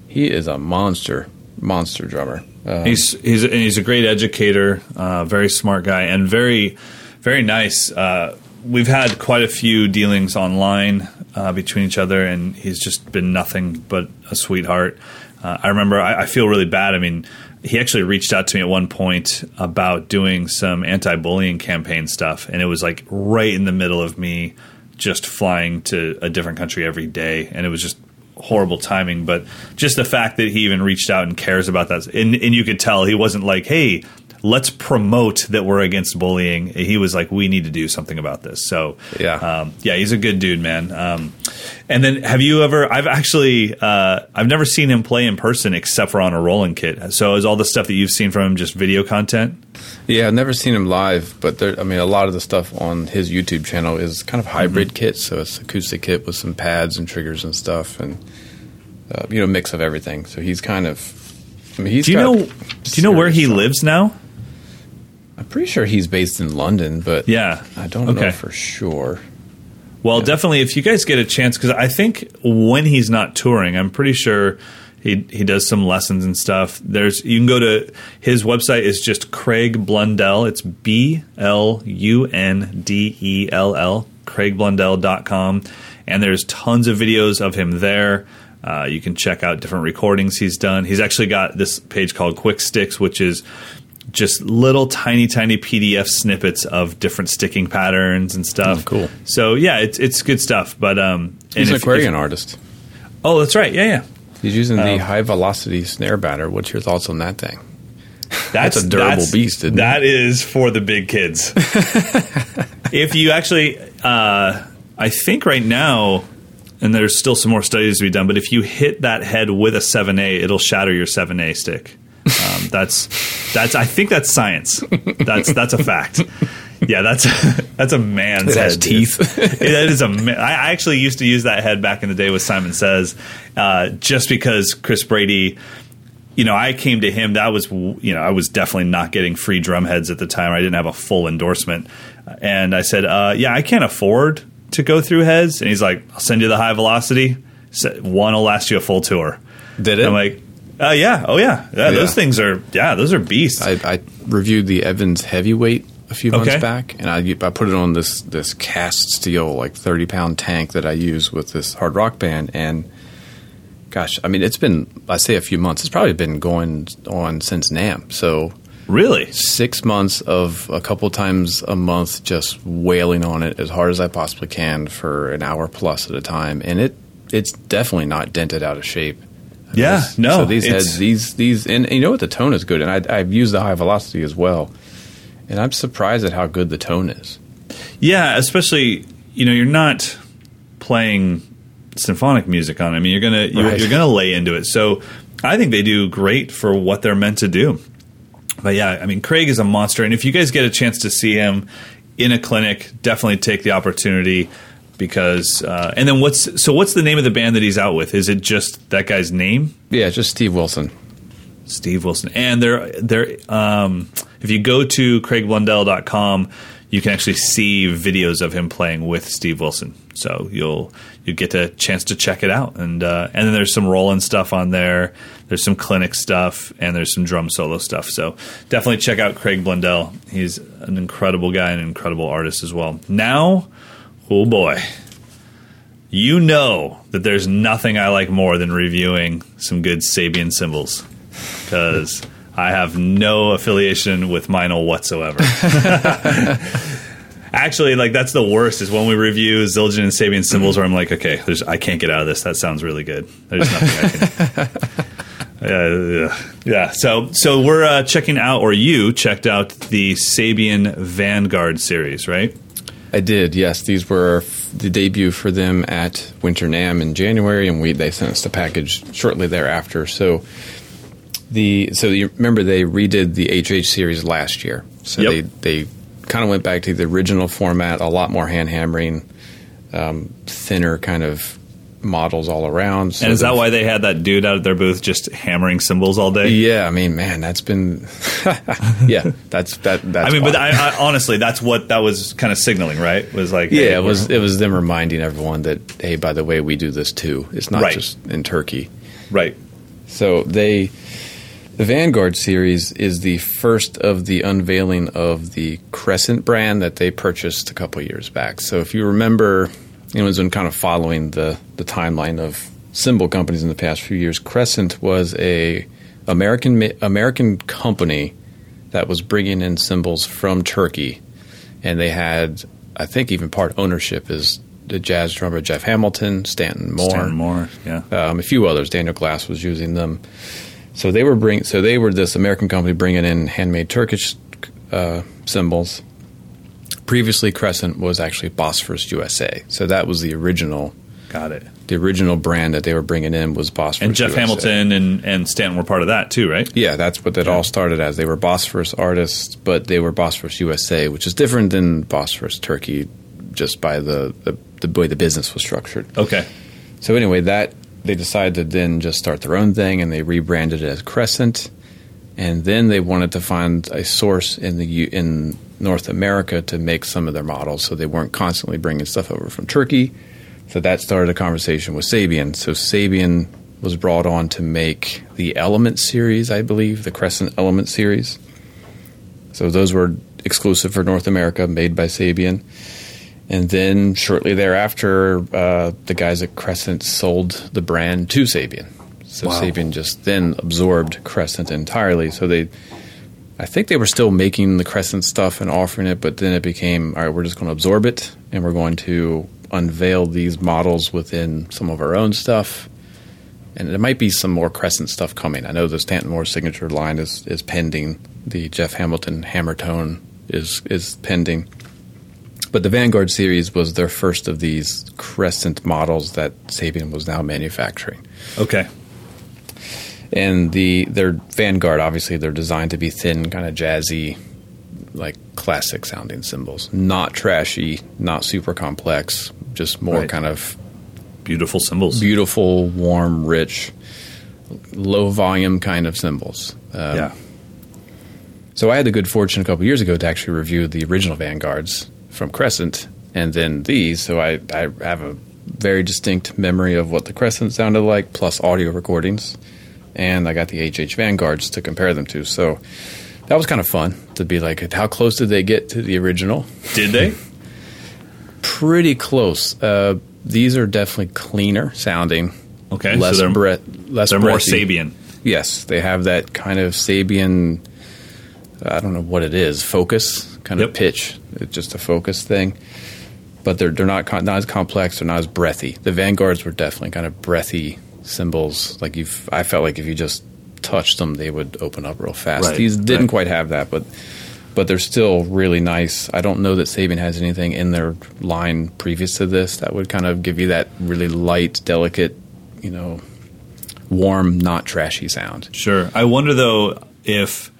he is a monster, monster drummer. Um, He's he's he's a great educator, uh, very smart guy, and very very nice. Uh, we've had quite a few dealings online uh, between each other, and he's just been nothing but a sweetheart. Uh, I remember I, I feel really bad. I mean, he actually reached out to me at one point about doing some anti-bullying campaign stuff, and it was like right in the middle of me just flying to a different country every day, and it was just horrible timing, but just the fact that he even reached out and cares about that, and, and you could tell he wasn't like, "Hey, let's promote that we're against bullying. He was like, we need to do something about this. So Yeah. um, yeah, he's a good dude, man. Um, and then have you ever? I've actually uh, I've never seen him play in person except for on a Roland kit. So is all the stuff that you've seen from him just video content? Yeah, I've never seen him live, but there, I mean, a lot of the stuff on his YouTube channel is kind of hybrid kit, so it's acoustic kit with some pads and triggers and stuff, and uh, you know, mix of everything. So he's kind of. I mean, he's. Do you know? Do you know where he stuff. lives now? I'm pretty sure he's based in London, but Yeah. I don't Okay. know for sure. Well, definitely if you guys get a chance, because I think when he's not touring, I'm pretty sure he he does some lessons and stuff. There's you can go to his website is just Craig Blundell. It's B L U N D E L L CraigBlundell.com, and there's tons of videos of him there. Uh, you can check out different recordings he's done. He's actually got this page called Quick Sticks, which is just little tiny tiny PDF snippets of different sticking patterns and stuff. Oh, cool. So yeah, it's it's good stuff. But um, He's and an if- Aquarian if- artist. oh, that's right. Yeah, yeah. He's using the Oh. high velocity snare batter. What's your thoughts on that thing? That's, a durable beast, isn't it? That is for the big kids. if you actually, uh, I think right now, and there's still some more studies to be done, but if you hit that head with a 7A, it'll shatter your 7A stick. That's that's. I think that's science. That's that's a fact. Yeah, that's that's a man's It has head. teeth. that is a. I I actually used to use that head back in the day with Simon Says, uh, just because Chris Brady you know, I came to him. That was, you know, I was definitely not getting free drum heads at the time. I didn't have a full endorsement, and I said, uh, "Yeah, I can't afford to go through heads." And he's like, "I'll send you the high velocity. One will last you a full tour." Did it? I'm like, uh, "Yeah, oh yeah, yeah, Those things are, yeah, those are beasts." I, I reviewed the Evans heavyweight a few months Okay. back, and I, I put it on this this cast steel like thirty pound tank that I use with this hard rock band, and gosh, I mean it's been I say a few months. It's probably been going on since NAMM, so really? six months of a couple times a month just wailing on it as hard as I possibly can for an hour plus at a time, and it it's definitely not dented out of shape. Yeah, no, So these heads, these these, and, and you know what? The tone is good, and I, I've used the high velocity as well, and I'm surprised at how good the tone is. Yeah, especially you know, you're not playing symphonic music on. it. I mean, you're gonna you're, Right. you're gonna lay into it. So I think they do great for what they're meant to do. But yeah, I mean, Craig is a monster, and if you guys get a chance to see him in a clinic, definitely take the opportunity because. Uh, and then what's so? What's the name of the band that he's out with? Is it just that guy's name? Yeah, just Steve Wilson. Steve Wilson. And they're, they're, um, if you go to craigblundell.com, you can actually see videos of him playing with Steve Wilson. So you'll you get a chance to check it out. And uh, and then there's some Roland stuff on there. There's some clinic stuff and there's some drum solo stuff. So definitely check out Craig Blundell. He's an incredible guy and an incredible artist as well. Now, oh boy. You know that there's nothing I like more than reviewing some good Sabian cymbals because I have no affiliation with Meinl whatsoever. Actually, like that's the worst is when we review Zildjian and Sabian cymbals where I'm like, okay, there's, I can't get out of this. That sounds really good. There's nothing I can. Yeah, yeah, yeah. So, so we're uh, checking out, or you checked out the Sabian Vanguard series, right? I did, yes. These were f- the debut for them at Winter NAMM in January, and we they sent us the package shortly thereafter. So the so you remember they redid the HH series last year. So Yep. they they kind of went back to the original format, a lot more hand hammering, um, thinner kind of models all around. So And is that why they had that dude out at their booth just hammering cymbals all day? Yeah, I mean, man, that's been yeah, that's that. That's I mean, why. but I, I, honestly, that's what that was kind of signaling, right? Was like, Yeah, hey, it was it was them reminding everyone that hey, by the way, we do this too. It's not Right. just in Turkey. right. So they the Vanguard series is the first of the unveiling of the Crescent brand that they purchased a couple years back. So if you remember, it's been kind of following the the timeline of cymbal companies in the past few years. Crescent was a American American company that was bringing in cymbals from Turkey, and they had, I think, even part ownership is the jazz drummer Jeff Hamilton, Stanton Moore, Stanton Moore, yeah. um, a few others. Daniel Glass was using them. So they were bring so they were this American company bringing in handmade Turkish uh, cymbals. Previously, Crescent was actually Bosphorus USA, so that was the original Got it. the original brand that they were bringing in was Bosphorus. And Jeff USA. Hamilton and, and Stanton were part of that too, right? Yeah, that's what that all started as. They were Bosphorus artists, but they were Bosphorus USA, which is different than Bosphorus Turkey, just by the, the, the way the business was structured. Okay. So anyway, that they decided to then just start their own thing, and they rebranded it as Crescent. And then they wanted to find a source in the in North America to make some of their models, so they weren't constantly bringing stuff over from Turkey. So that started a conversation with Sabian. So Sabian was brought on to make the Element series, I believe, the Crescent Element series. So those were exclusive for North America, made by Sabian. And then shortly thereafter, uh, the guys at Crescent sold the brand to Sabian. So Wow. Sabian just then absorbed Crescent entirely. So they, I think they were still making the Crescent stuff and offering it, but then it became all right. We're just going to absorb it, and we're going to unveil these models within some of our own stuff. And there might be some more Crescent stuff coming. I know the Stanton Moore signature line is, is pending. The Jeff Hamilton Hammer Tone is is pending. But the Vanguard series was their first of these Crescent models that Sabian was now manufacturing. Okay. And the their Vanguard, obviously, they're designed to be thin, kind of jazzy, like classic sounding cymbals. Not trashy, not super complex, just more Right. kind of Beautiful cymbals. beautiful, warm, rich, low volume kind of cymbals. Um, yeah. So I had the good fortune a couple years ago to actually review the original Vanguards from Crescent, and then these. So I, I have a very distinct memory of what the Crescent sounded like, plus audio recordings, and I got the HH Vanguards to compare them to. So that was kind of fun to be like, how close did they get to the original? Did they? Pretty close. Uh, these are definitely cleaner sounding. Okay. less so they're, breath, less they're more. Sabian. Yes, they have that kind of Sabian. I don't know what it is. Focus kind of pitch. It's just a focus thing. But they're they're not con- not as complex. They're not as breathy. The vanguards were definitely kind of breathy cymbals. Like you've, I felt like if you just touched them, they would open up real fast. Right, These didn't right. quite have that, but but they're still really nice. I don't know that Sabian has anything in their line previous to this that would kind of give you that really light, delicate, you know, warm, not trashy sound. Sure. I wonder though if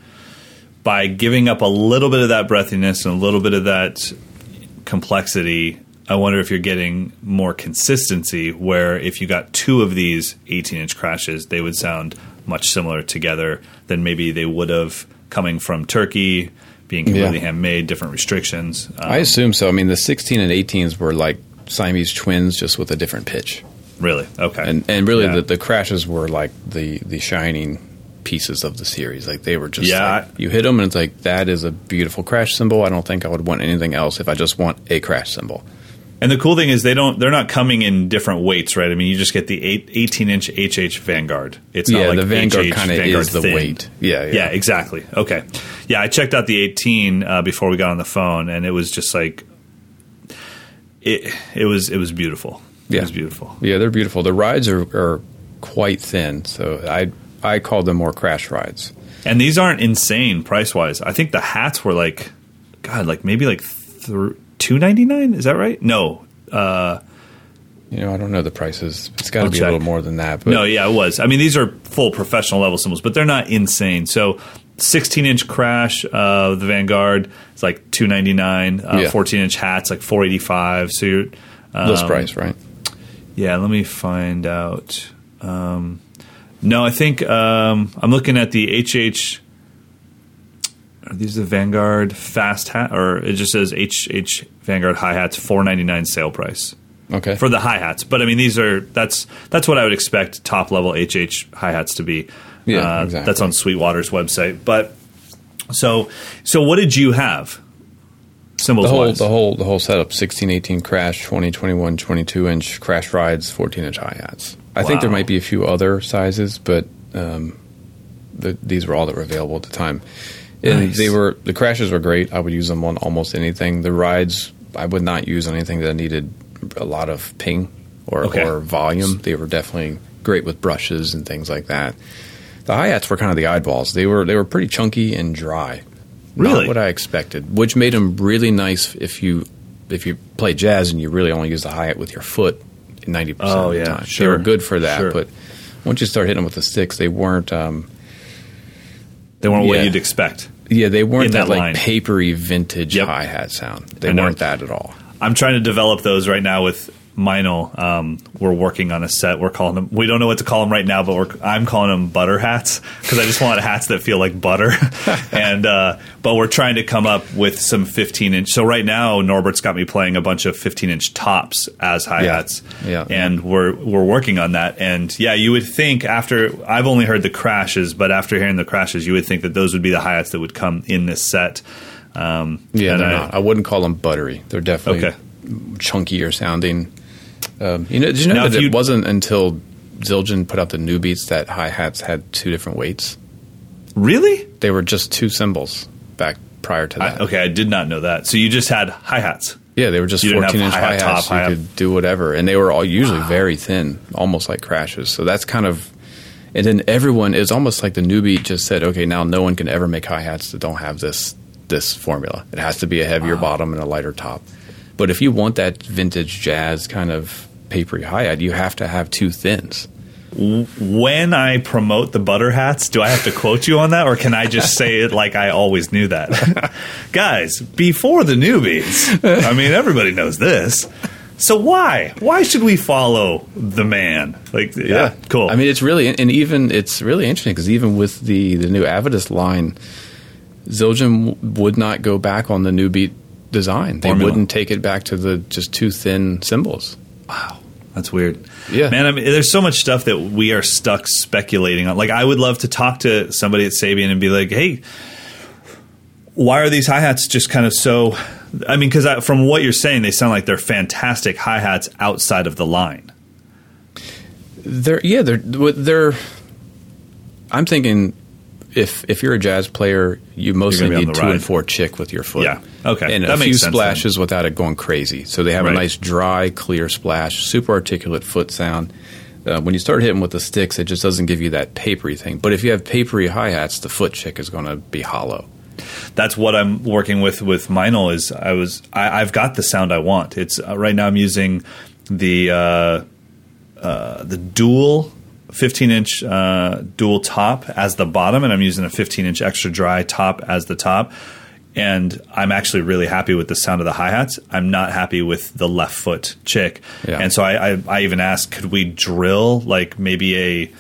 by giving up a little bit of that breathiness and a little bit of that complexity, I wonder if you're getting more consistency. Where if you got two of these 18 inch crashes, they would sound much similar together than maybe they would have coming from Turkey, being completely Yeah. handmade, different restrictions. Um, I assume so. I mean, the 16 and 18s were like Siamese twins, just with a different pitch. really okay, And and really, Yeah. the, the crashes were like the the shining pieces of the series. Like they were just Yeah. like, you hit them, and it's like that is a beautiful crash cymbal. I don't think I would want anything else if I just want a crash cymbal. And the cool thing is they don't they're not coming in different weights, right? I mean, you just get the eight, 18 inch HH Vanguard. It's Yeah, not like the Vanguard kinda Vanguard is the thin. weight. Yeah, yeah. yeah, exactly. Okay, yeah, I checked out the 18 uh, before we got on the phone, and it was just like it. It was it was beautiful. Yeah. It was beautiful. Yeah, they're beautiful. The rides are, are quite thin, so I I call them more crash rides. And these aren't insane price wise. I think the hats were like, God, like maybe like two ninety nine. Is that right? No, uh, You know, I don't know the prices. It's got to be check. a little more than that. But no, yeah, it was. I mean, these are full professional level cymbals, but they're not insane. So, sixteen inch crash, uh, the Vanguard is like two ninety nine. Uh, Yeah. Fourteen inch hats like four eighty five. So you're um, list price, right? Yeah, let me find out. Um, no, I think um, I'm looking at the HH. Are these the Vanguard fast hat, or it just says HH Vanguard hi hats, four ninety nine sale price Okay. for the hi hats. But I mean, these are that's that's what I would expect top level HH hi hats to be. Yeah, Uh, exactly. That's on Sweetwater's website. But so so, what did you have? Cymbals the whole wise, the whole the whole setup 16 18 crash 20 21 22 inch crash rides 14 inch hi hats i think there might be a few other sizes but um, the, these were all that were available at the time and Nice. they were the crashes were great i would use them on almost anything the rides i would not use on anything that needed a lot of ping or, Okay. or volume they were definitely great with brushes and things like that The hi hats were kind of the eyeballs. They were they were pretty chunky and dry. Really? Not what I expected, which made them really nice if you if you play jazz and you really only use the hi hat with your foot ninety percent Oh, of the yeah, time. They were good for that, Sure. but once you start hitting them with the sticks, they weren't. Um, They weren't what Yeah. you'd expect. yeah, they weren't that, that like line. papery vintage Yep. hi hat sound. They weren't that at all. I'm trying to develop those right now with Meinl. Um, we're working on a set. We're calling them. We don't know what to call them right now, but we're, I'm calling them butter hats because I just want hats that feel like butter. and uh, but we're trying to come up with some 15 inch. So right now, Norbert's got me playing a bunch of 15 inch tops as hi hats. Yeah. And we're we're working on that. And yeah, you would think after I've only heard the crashes, but after hearing the crashes, you would think that those would be the hi hats that would come in this set. Um, Yeah, they're I- not. I wouldn't call them buttery. They're definitely Okay. chunkier sounding. Um, you know, did you know Now, that it wasn't until Zildjian put out the new beats that hi hats had two different weights? Really? They were just two cymbals back prior to I, that. okay, I did not know that. So you just had hi hats. Yeah, they were just You 14 inch hi hats. You hi-hat- could do whatever, and they were all usually very thin, almost like crashes. So that's kind of. And then everyone is almost like the new beat just said, okay, now no one can ever make hi hats that don't have this this formula. It has to be a heavier bottom and a lighter top. But if you want that vintage jazz kind of papery hat, you have to have two thins. When I promote the butter hats, do I have to quote you on that, or can I just say it like I always knew that? Guys, before the newbies, I mean, everybody knows this. So why? Why should we follow the man? Like, yeah, cool. I mean, it's really and even it's really interesting because even with the the new Avedis line, Zildjian would not go back on the new beat design. They Formula. wouldn't take it back to the just two thin cymbals. Wow, that's weird. Yeah. man. I mean, there's so much stuff that we are stuck speculating on. Like, I would love to talk to somebody at Sabian and be like, "Hey, why are these hi hats just kind of so?" I mean, because from what you're saying, they sound like they're fantastic hi hats outside of the line. They're yeah, they're they're. I'm thinking. If, if you're a jazz player, you mostly need two ride. and four chick with your foot. Yeah. Okay. And That a few sense then. splashes without it going crazy. So they have Right. a nice dry, clear splash, super articulate foot sound. Uh, when you start hitting with the sticks, it just doesn't give you that papery thing. But if you have papery hi hats, the foot chick is going to be hollow. that's what I'm working with with Meinl is I was I, I've got the sound I want. It's uh, right now I'm using the uh, uh, the dual 15 inch uh, dual top as the bottom, and I'm using a 15 inch extra dry top as the top. And I'm actually really happy with the sound of the hi hats. I'm not happy with the left foot chick. Yeah. And so I, I, I even asked, could we drill like maybe a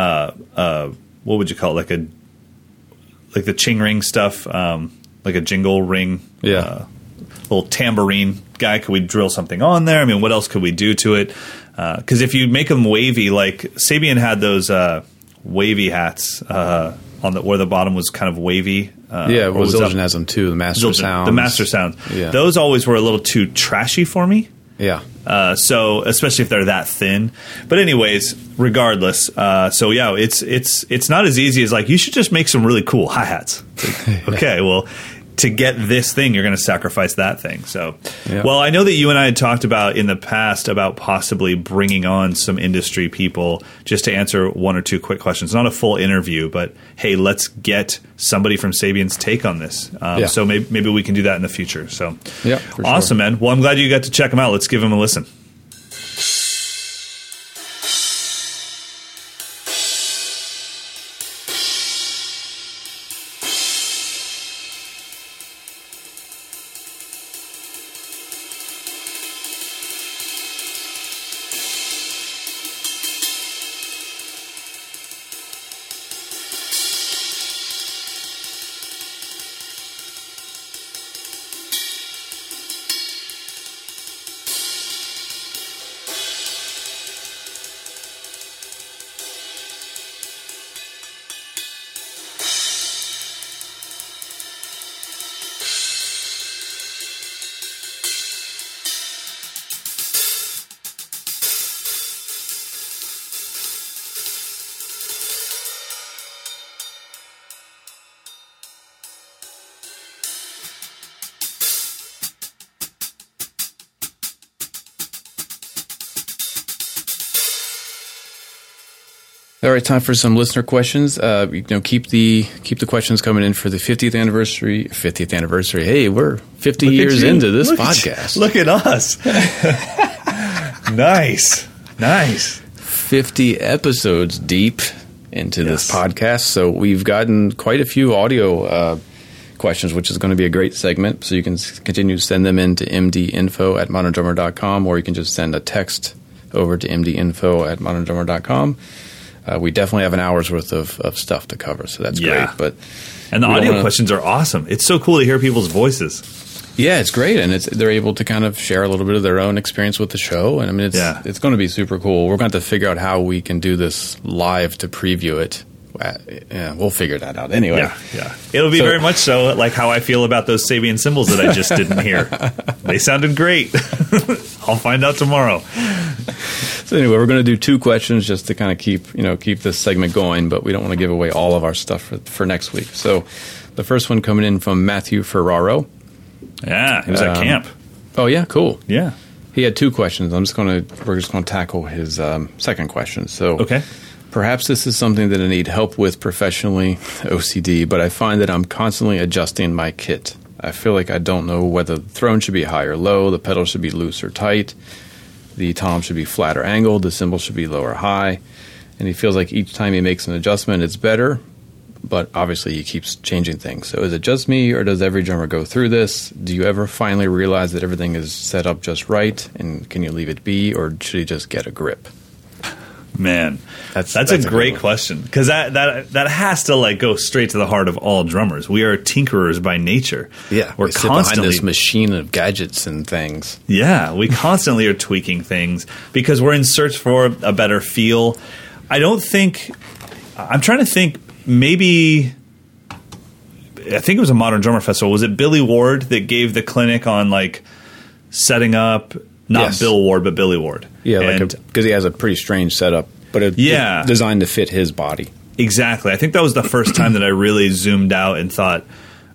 uh, uh, what would you call it, like a like the ching ring stuff, um, like a jingle ring, Yeah. uh, little tambourine guy. Could we drill something on there? I mean, what else could we do to it? Because if you make them wavy, like Sabian had those uh, wavy hats uh, on the where the bottom was kind of wavy. Uh, yeah, well, Zildjian has them too. The master Zildjian, sounds. the master sounds. Yeah. Those always were a little too trashy for me. Yeah. Uh, so especially if they're that thin. But anyways, regardless, uh, so yeah, it's it's it's not as easy as like you should just make some really cool hi hats. okay, well, to get this thing, you're going to sacrifice that thing. So, Yeah. well, I know that you and I had talked about in the past about possibly bringing on some industry people just to answer one or two quick questions. Not a full interview, but hey, let's get somebody from Sabian's take on this. Um, Yeah. So maybe, maybe we can do that in the future. So, Yeah, for sure. awesome, man. Well, I'm glad you got to check them out. Let's give them a listen. Right, time for some listener questions. Uh, you know, keep the keep the questions coming in for the 50th anniversary. 50th anniversary. Hey, we're 50 Look years into this Look podcast. you. Look at us. nice. Nice. 50 episodes deep into this podcast. So we've gotten quite a few audio uh, questions, which is going to be a great segment. So you can continue to send them in to mdinfo at moderndrummer.com or you can just send a text over to mdinfo at moderndrummer.com. Uh, we definitely have an hour's worth of, of stuff to cover, so that's Yeah. great. But And the audio wanna- questions are awesome. It's so cool to hear people's voices. Yeah, it's great, and it's they're able to kind of share a little bit of their own experience with the show, and I mean, it's Yeah. it's going to be super cool. We're going to have to figure out how we can do this live to preview it. Uh, Yeah, we'll figure that out anyway. Yeah, yeah. It'll be So- very much so like how I feel about those Sabian cymbals that I just didn't hear. they sounded great. I'll find out tomorrow. So anyway, we're going to do two questions just to kind of keep you know keep this segment going, but we don't want to give away all of our stuff for, for next week. So the first one coming in from Matthew Ferraro. Yeah, he was at Um, camp. Oh yeah, cool. Yeah. He had two questions. I'm just going to we're just going to tackle his um, second question. So Okay. Perhaps this is something that I need help with professionally, OCD, but I find that I'm constantly adjusting my kit. I feel like I don't know whether the throne should be high or low, the pedal should be loose or tight, the tom should be flat or angled, the cymbal should be low or high. And he feels like each time he makes an adjustment, it's better, but obviously he keeps changing things. So is it just me, or does every drummer go through this? Do you ever finally realize that everything is set up just right, and can you leave it be, or should he just get a grip? Man, That's- that's, that's a a great question because that that that has to like go straight to the heart of all drummers. We are tinkerers by nature. Yeah, we're we constantly this machine of gadgets and things. Yeah, we constantly are tweaking things because we're in search for a better feel. I don't think I'm trying to think maybe I think it was a modern drummer festival. Was it Billy Ward that gave the clinic on like setting up not Yes. Bill Ward but Billy Ward? Yeah, because he has a pretty strange setup, but it, Yeah. it's designed to fit his body. Exactly. I think that was the first time that I really zoomed out and thought,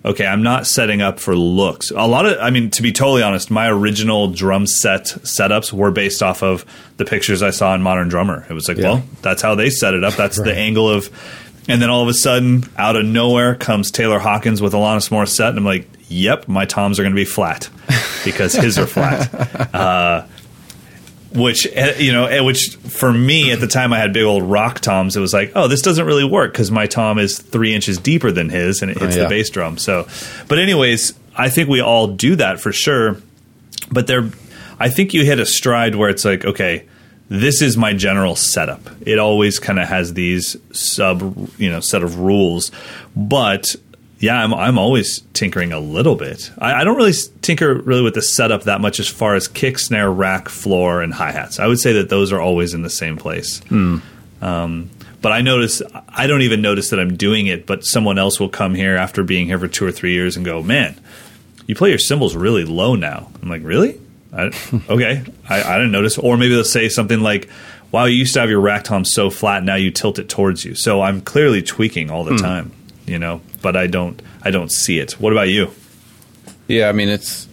okay, I'm not setting up for looks. A lot of, I mean, to be totally honest, my original drum set setups were based off of the pictures I saw in Modern Drummer. It was like, Yeah. well, that's how they set it up. That's the angle of, and then all of a sudden, out of nowhere comes Taylor Hawkins with Alanis Morissette, and I'm like, yep, my toms are going to be flat because his are flat uh, which eh, you know, eh, which for me at the time I had big old rock toms. It was like, oh, this doesn't really work because my tom is three inches deeper than his, and it hits yeah. the bass drum. So, but anyways, I think we all do that for sure. But there, I think you hit a stride where it's like, okay, this is my general setup. It always kind of has these sub, you know, set of rules, but yeah, I'm I'm always tinkering a little bit. I, I don't really tinker really with the setup that much as far as kick, snare, rack, floor, and hi hats. I would say that those are always in the same place. Um, but I notice I don't even notice that I'm doing it. But someone else will come here after being here for two or three years and go, "Man, you play your cymbals really low now." I'm like, "Really? I, okay, I, I didn't notice." Or maybe they'll say something like, "Wow, you used to have your rack tom so flat, now you tilt it towards you." So I'm clearly tweaking all the time, you know. But I don't I don't see it. What about you? Yeah, I mean it's.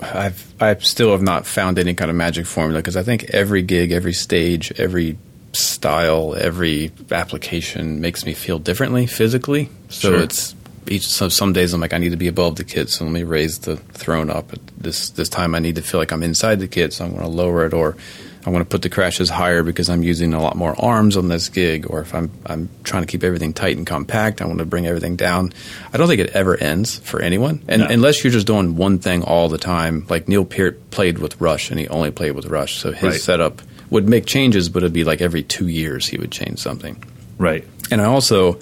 I've I still have not found any kind of magic formula because I think every gig, every stage, every style, every application makes me feel differently physically. So Sure. it's each. So some days I'm like I need to be above the kit, so let me raise the throne up. This this time I need to feel like I'm inside the kit, so I'm going to lower it, or I'm going to put the crashes higher because I'm using a lot more arms on this gig, or if I'm I'm trying to keep everything tight and compact, I want to bring everything down. I don't think it ever ends for anyone, and No. unless you're just doing one thing all the time. Like Neil Peart played with Rush, and he only played with Rush, so his Right. setup would make changes, but it'd be like every two years he would change something. Right. And I also,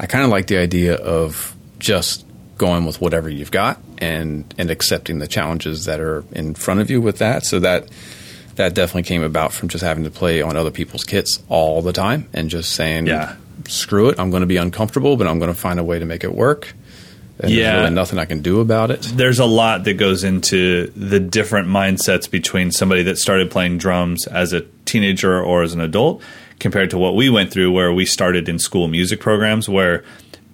I kind of like the idea of just going with whatever you've got and and accepting the challenges that are in front of you with that. So that that definitely came about from just having to play on other people's kits all the time and just saying, Yeah. screw it, I'm going to be uncomfortable, but I'm going to find a way to make it work. And Yeah. there's really nothing I can do about it. there's a lot that goes into the different mindsets between somebody that started playing drums as a teenager or as an adult compared to what we went through where we started in school music programs where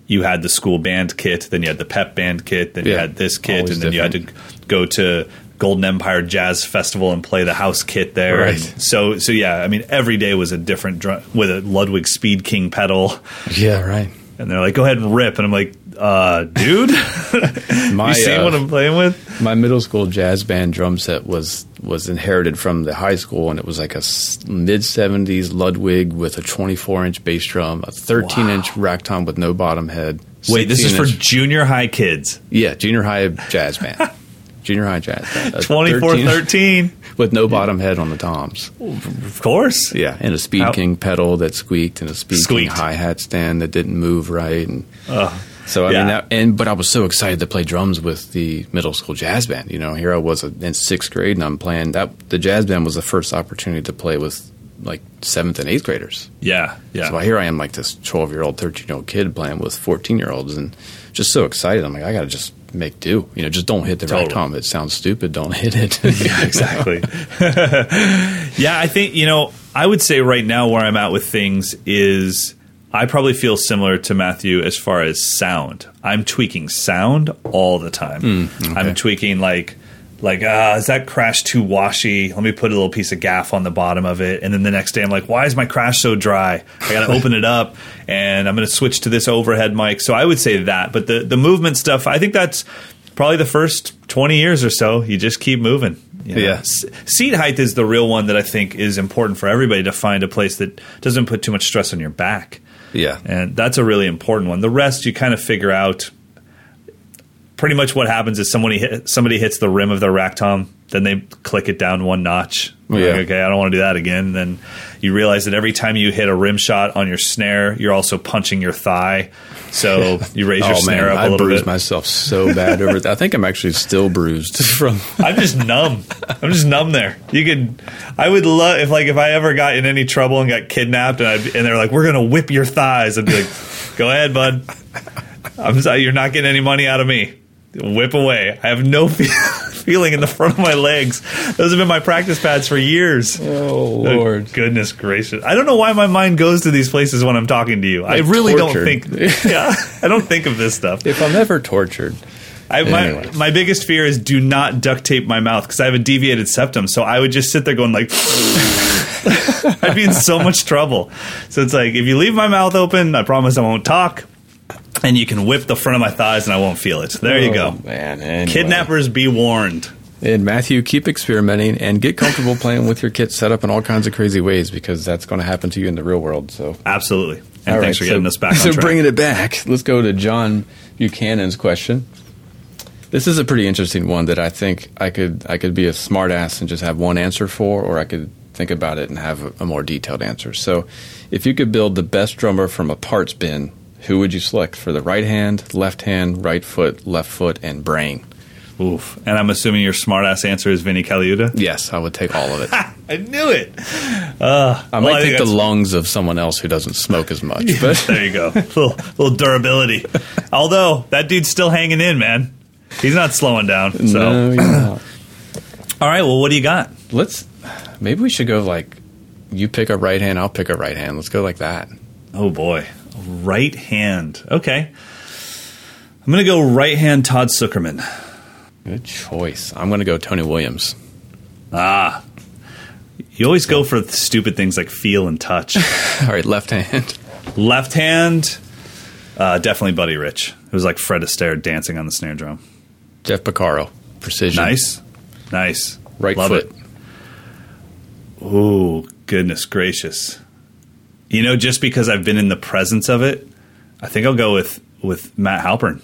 you had the school band kit then you had the pep band kit then you had this kit always and then you had to go to Golden Empire Jazz Festival and play the house kit there. Right. And so so yeah, I mean every day was a different drum with a Ludwig Speed King pedal. Yeah, right. And they're like, "Go ahead and rip," and I'm like, "Uh, dude, My, you see uh, what I'm playing with?" My middle school jazz band drum set was was inherited from the high school, and it was like a mid '70s Ludwig with a 24 inch bass drum, a 13 inch rack tom with no bottom head. Wait, this is for junior high kids. yeah junior high jazz band, junior high jazz band. A uh, 24, 13 13. with no bottom head on the toms. Of course. Yeah, and a Speed How- King pedal that squeaked, and a Speed Squeaked. King hi hat stand that didn't move right, and Ugh. So I Yeah. mean, that, and but I was so excited to play drums with the middle school jazz band. You know, here I was in sixth grade, and I'm playing that. The jazz band was the first opportunity to play with like seventh and eighth graders. Yeah, yeah. So here I am, like this 12 year old, 13 year old kid playing with 14 year olds, and just so excited. I'm like, I got to just make do. You know, just don't hit the Totally. right tom. It sounds stupid. Don't hit it. yeah, exactly. yeah, I think, you know, I would say right now where I'm at with things is I probably feel similar to Matthew as far as sound. I'm tweaking sound all the time. Mm, I'm tweaking like like ah, is that crash too washy? Let me put a little piece of gaff on the bottom of it, and then the next day I'm like, why is my crash so dry? I got to open it up, and I'm going to switch to this overhead mic. So I would say that, but the the movement stuff, I think that's probably the first 20 years or so. You just keep moving. you know? Yeah. S- seat height is the real one that I think is important for everybody to find a place that doesn't put too much stress on your back. yeah. And that's a really important one. The rest you kind of figure out. Pretty much what happens is somebody hit, somebody hits the rim of their rack tom, then they click it down one notch. Like, okay, I don't want to do that again. Then you realize that every time you hit a rim shot on your snare, you're also punching your thigh. So you raise your oh snare man, up a I little bit. I bruised myself so bad over. that. I think I'm actually still bruised from. I'm just numb. I'm just numb there. You could, I would love if like if I ever got in any trouble and got kidnapped and I and they're like, we're gonna whip your thighs. I'd be like, go ahead, bud. I'm sorry, you're not getting any money out of me. Whip away. I have no fe- feeling in the front of my legs. Those have been my practice pads for years. Oh uh, Lord. Goodness gracious! I don't know why my mind goes to these places when I'm talking to you. I really tortured. don't think. Yeah, I don't think of this stuff. If I'm ever tortured, I, my, Anyway. my biggest fear is do not duct tape my mouth because I have a deviated septum. So I would just sit there going like, I'd be in so much trouble. So it's like if you leave my mouth open, I promise I won't talk, and you can whip the front of my thighs and I won't feel it. There you Oh, go. man. Anyway. Kidnappers be warned. And Matthew, keep experimenting and get comfortable playing with your kit set up in all kinds of crazy ways because that's going to happen to you in the real world. So, Absolutely. And All thanks right, for getting so, us back So track. bringing it back, let's go to John Buchanan's question. This is a pretty interesting one that I think I could I could be a smart ass and just have one answer for, or I could think about it and have a, a more detailed answer. So, if you could build the best drummer from a parts bin, who would you select for the right hand, left hand, right foot, left foot, and brain? Oof. And I'm assuming your smartass answer is Vinny Colaiuta. Yes, I would take all of it. I knew it. Uh, I might well, I take the lungs of someone else who doesn't smoke as much, but there you go. little, little durability. Although that dude's still hanging in, man. He's not slowing down. So, no, all right. Well, what do you got? Let's maybe we should go like you pick a right hand, I'll pick a right hand. Let's go like that. Oh boy, right hand. Okay, I'm gonna go right hand. Todd Sucherman. Good choice. I'm going to go Tony Williams. Ah, you always go for stupid things like feel and touch. All right, left hand. Left hand, uh, definitely Buddy Rich. It was like Fred Astaire dancing on the snare drum. Jeff Porcaro. Precision. Nice, nice. Right Love foot. it. Oh, goodness gracious. You know, just because I've been in the presence of it, I think I'll go with with Matt Halpern.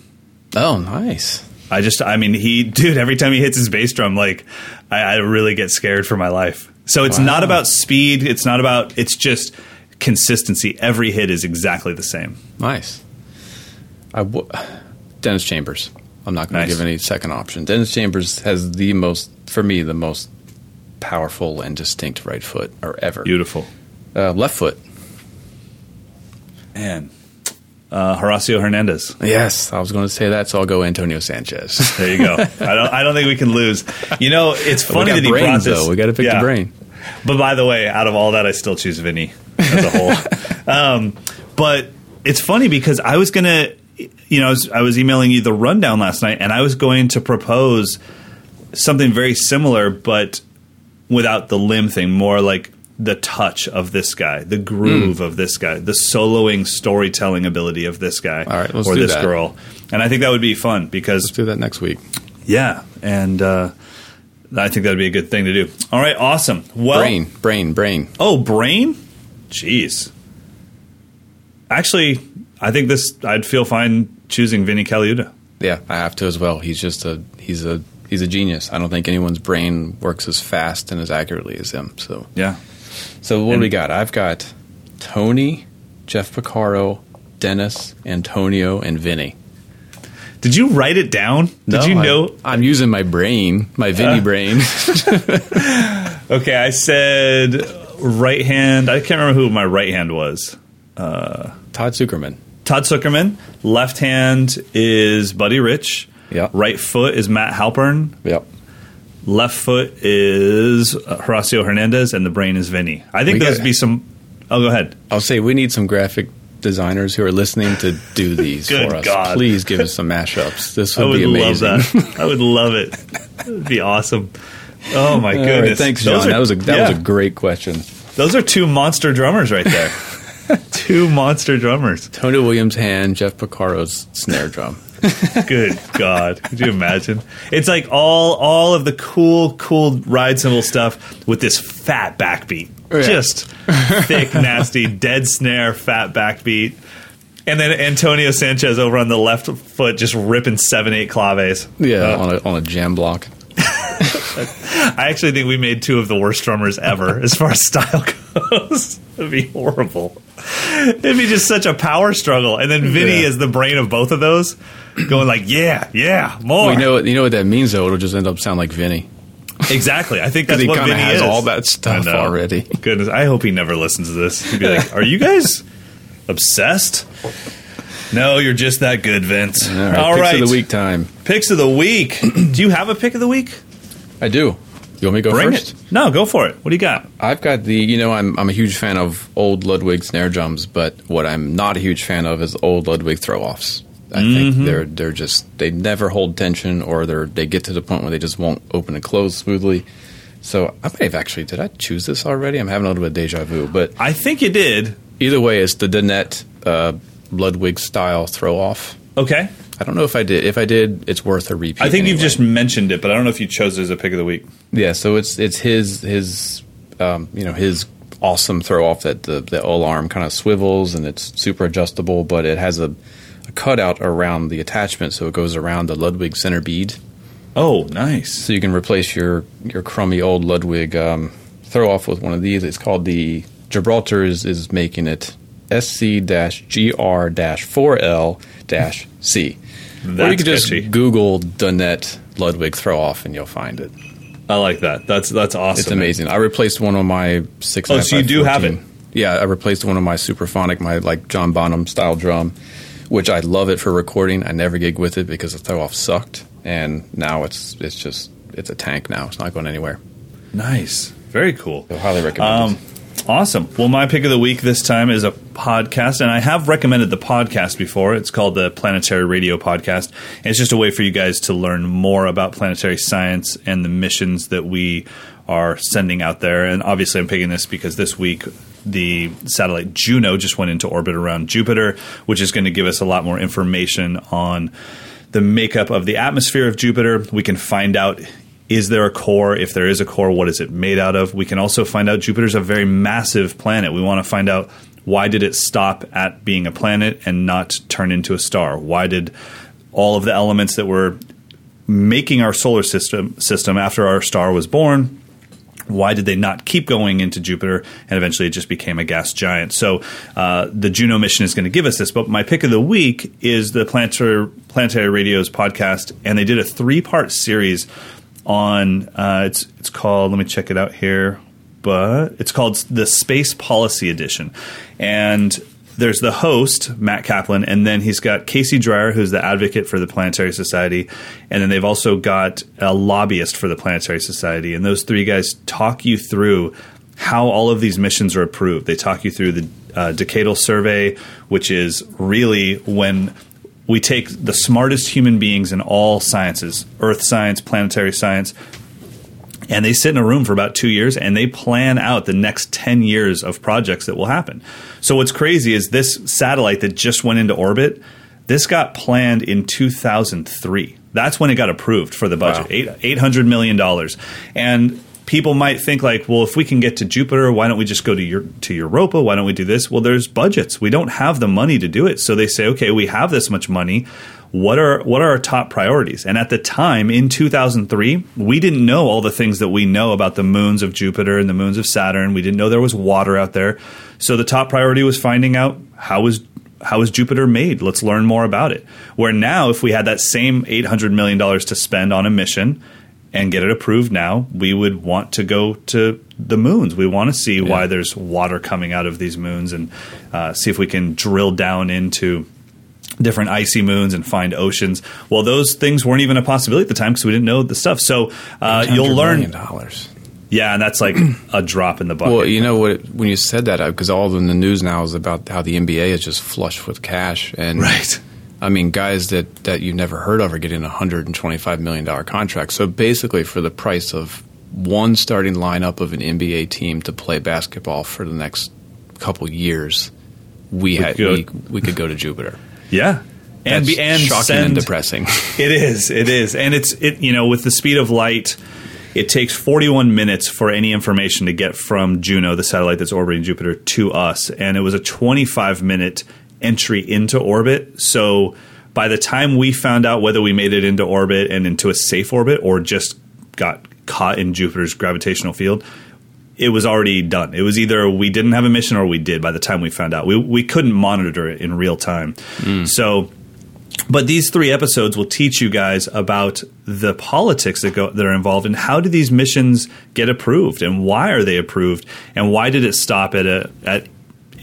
Oh, nice. I just, I mean, he, dude, every time he hits his bass drum, like, I, I really get scared for my life. So it's not about speed. It's not about, it's just consistency. Every hit is exactly the same. Nice. I w- Dennis Chambers. I'm not going Nice. to give any second option. Dennis Chambers has the most, for me, the most powerful and distinct right foot or ever. Beautiful. Uh, left foot. Man. Uh, Horacio Hernandez. Yes, I was going to say that, so I'll go Antonio Sanchez. There you go. I don't, I don't think we can lose. You know, it's funny that he brains, brought this. though. We got to pick Yeah. the brain. But by the way, out of all that, I still choose Vinny as a whole. um, but it's funny because I was gonna, you know, I was, I was emailing you the rundown last night, and I was going to propose something very similar, but without the limb thing. More like the touch of this guy, the groove of this guy, the soloing storytelling ability of this guy All right, let's or do this that. girl. And I think that would be fun because Let's do that next week. yeah, and uh, I think that'd be a good thing to do. All right, awesome. Well, brain, brain, brain. Oh, brain? Jeez. Actually, I think this. I'd feel fine choosing Vinny Colaiuta. Yeah, I have to as well. He's just a he's a he's a genius. I don't think anyone's brain works as fast and as accurately as him. So Yeah. So what And- do we got? I've got Tony, Jeff Porcaro, Dennis, Antonio, and Vinny. Did you write it down? Did you I- know? I'm using my brain, my Vinny Uh. brain. Okay, I said right hand. I can't remember who my right hand was. Todd Sucherman. Todd Sucherman. Left hand is Buddy Rich. Yeah. Right foot is Matt Halpern. Yep. Left foot is Horacio Hernandez, and the brain is Vinny. I think those would be some. Oh, go ahead. I'll say we need some graphic designers who are listening to do these Good for us. God. Please give us some mashups. This would, would be amazing. love that. I would love it. It'd be awesome. Oh my All right, goodness! thanks, John. are- that was a that yeah, was a great question. those are two monster drummers right there. two monster drummers. Tony Williams' hand, Jeff Porcaro's snare drum. Good God! Could you imagine? It's like all all of the cool, cool ride cymbal stuff with this fat backbeat, Yeah. just thick, nasty, dead snare, fat backbeat. And then Antonio Sanchez over on the left foot, just ripping seven, eight claves. Yeah, Uh, on a on a jam block. I actually think we made two of the worst drummers ever as far as style goes. It'd be horrible. It'd be just such a power struggle. And then Vinny Yeah. is the brain of both of those, going like, yeah, yeah, more. Well, you know what you know what that means though. It'll just end up sound like Vinny. exactly. I think that's he what Vinny has is. all that stuff already. Goodness, I hope he never listens to this. He'd be like, are you guys obsessed? No, you're just that good, Vince. All right, All picks right. of the week time. Picks of the week. Do you have a pick of the week? I do. You want me to go Bring first? it. No, go for it. What do you got? I've got the, you know, I'm I'm a huge fan of old Ludwig snare drums, but what I'm not a huge fan of is old Ludwig throw offs. I Mm-hmm. think they're they're just they never hold tension, or they're they get to the point where they just won't open and close smoothly. So I may have actually did I choose this already? I'm having a little bit of deja vu, but I think you did. either way, it's the Dunnett uh, Ludwig style throw off. Okay. I don't know if I did. If I did, it's worth a repeat. I think you've just mentioned it, but I don't know if you chose it as a pick of the week. Yeah, so it's it's his his um, you know his awesome throw off that the the O arm kind of swivels and it's super adjustable, but it has a, a cutout around the attachment, so it goes around the Ludwig center bead, Oh, nice. so you can replace your your crummy old Ludwig um, throw off with one of these. It's called the Gibraltar is, is making it SC-GR-4L-C. or you can just catchy. Google Dunnett Ludwig throw off and you'll find it. I like that. That's that's awesome. It's amazing. I replaced one of my six. Oh, and a half so you do have 14. Yeah, I replaced one of my Supraphonic, my like John Bonham style drum, which I love it for recording. I never gig with it because the throw off sucked, and now it's it's just it's a tank now. It's not going anywhere. Nice. Very cool. So highly recommend. Um, awesome. Well, my pick of the week this time is a podcast, and I have recommended the podcast before. It's called the Planetary Radio Podcast. It's just a way for you guys to learn more about planetary science and the missions that we are sending out there. And obviously, I'm picking this because this week the satellite Juno just went into orbit around Jupiter, which is going to give us a lot more information on the makeup of the atmosphere of Jupiter. We can find out is there a core? If there is a core, what is it made out of? We can also find out Jupiter's a very massive planet. We want to find out why did it stop at being a planet and not turn into a star? Why did all of the elements that were making our solar system system after our star was born why did they not keep going into Jupiter and eventually it just became a gas giant? So uh, the Juno mission is going to give us this. But my pick of the week is the Planetary, Planetary Radio's podcast, and they did a three part series on uh, it's it's called let me check it out here, but it's called the Space Policy Edition, and there's the host Matt Kaplan, and then he's got Casey Dreyer, who's the advocate for the Planetary Society, and then they've also got a lobbyist for the Planetary Society, and those three guys talk you through how all of these missions are approved. They talk you through the uh, decadal survey, which is really when we take the smartest human beings in all sciences, earth science, planetary science, and they sit in a room for about two years and they plan out the next 10 years of projects that will happen. So, what's crazy is this satellite that just went into orbit, this got planned in 2003. That's when it got approved for the budget, Wow. eight, $800 million. And people might think like, well, if we can get to Jupiter, why don't we just go to your, to Europa? Why don't we do this? Well, there's budgets. We don't have the money to do it. So they say, okay, we have this much money. What are what are our top priorities? And at the time in 2003, we didn't know all the things that we know about the moons of Jupiter and the moons of Saturn. We didn't know there was water out there. So the top priority was finding out how was how is Jupiter made? Let's learn more about it. Where now, if we had that same $800 million to spend on a mission and get it approved now, we would want to go to the moons. We want to see why there's water coming out of these moons and uh, see if we can drill down into different icy moons and find oceans. Well, those things weren't even a possibility at the time because we didn't know the stuff. So uh, you'll learn. million dollars. Yeah, and that's like a drop in the bucket. Well, you know what? When you said that, because all in the news now is about how the NBA is just flush with cash, and Right. I mean, guys that that you've never heard of are getting a hundred and twenty-five million dollar contract. So basically, for the price of one starting lineup of an NBA team to play basketball for the next couple years, we had could we, go- we could go to Jupiter. yeah. And be and shocking send, and depressing. It is. It is. And it's it you know with the speed of light it takes 41 minutes for any information to get from Juno, the satellite that's orbiting Jupiter, to us. And it was a 25 minute entry into orbit. So by the time we found out whether we made it into orbit and into a safe orbit or just got caught in Jupiter's gravitational field, it was already done. It was either we didn't have a mission or we did by the time we found out. We, we couldn't monitor it in real time. Hmm. So but these three episodes will teach you guys about the politics that go that are involved and how do these missions get approved and why are they approved and why did it stop at a at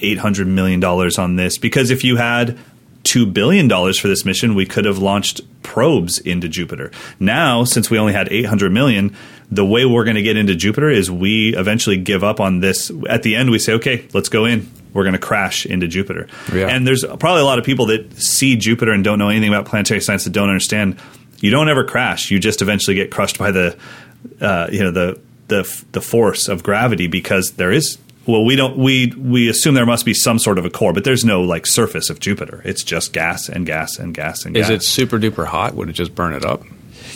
eight hundred million dollars on this? Because if you had two billion dollars for this mission, we could have launched probes into Jupiter. Now, since we only had eight hundred million, the way we're going to get into Jupiter is we eventually give up on this. At the end, we say, "Okay, let's go in." We're going to crash into Jupiter, Yeah. and there's probably a lot of people that see Jupiter and don't know anything about planetary science that don't understand. You don't ever crash. You just eventually get crushed by the, uh, you know, the the the force of gravity because there is. Well, we don't. We we assume there must be some sort of a core, but there's no like surface of Jupiter. It's just gas and gas and gas and gas. Is gas. it super duper hot? Would it just burn it up?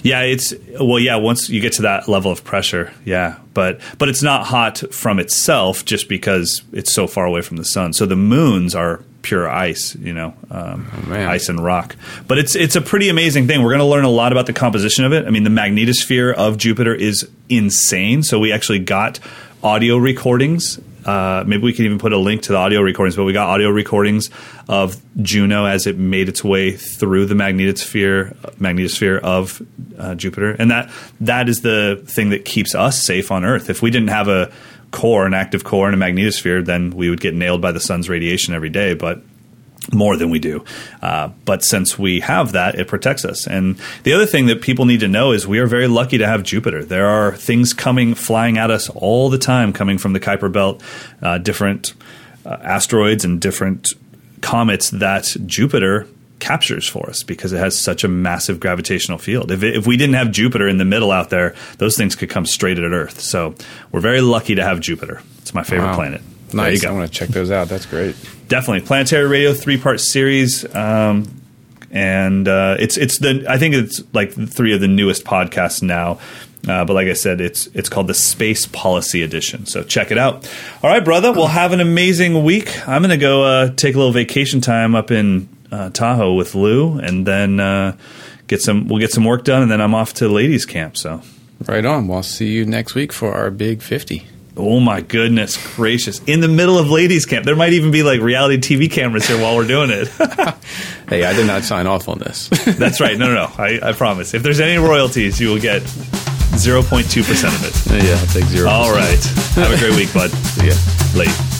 Yeah, it's well, yeah. Once you get to that level of pressure, yeah, but but it's not hot from itself just because it's so far away from the sun. So the moons are pure ice, you know, um, man. ice and rock. But it's it's a pretty amazing thing. We're going to learn a lot about the composition of it. I mean, the magnetosphere of Jupiter is insane. So we actually got audio recordings. Uh, maybe we can even put a link to the audio recordings, but we got audio recordings of Juno as it made its way through the magnetosphere magnetosphere of uh, Jupiter, and that that is the thing that keeps us safe on Earth. If we didn't have a core, an active core, and a magnetosphere, then we would get nailed by the sun's radiation every day. But more than we do. Uh, but since we have that, it protects us. And the other thing that people need to know is we are very lucky to have Jupiter. There are things coming, flying at us all the time, coming from the Kuiper Belt, uh, different uh, asteroids and different comets that Jupiter captures for us because it has such a massive gravitational field. If, it, if we didn't have Jupiter in the middle out there, those things could come straight at Earth. So we're very lucky to have Jupiter. It's my favorite Wow. planet. Nice. I want to check those out. That's great. definitely planetary radio three part series um, and uh, it's it's the i think it's like three of the newest podcasts now uh, but like i said it's it's called the space policy edition so check it out all right brother we'll have an amazing week i'm gonna go uh, take a little vacation time up in uh, tahoe with lou and then uh, get some we'll get some work done and then i'm off to ladies camp so Right on. We'll see you next week for our big 50. Oh my goodness gracious! In the middle of ladies' camp, there might even be like reality TV cameras here while we're doing it. Hey, I did not sign off on this. That's right. No, no, no. I, I promise. If there's any royalties, you will get 0.2% of it. yeah, I'll take zero. All right. Have a great week, bud. See ya. Late.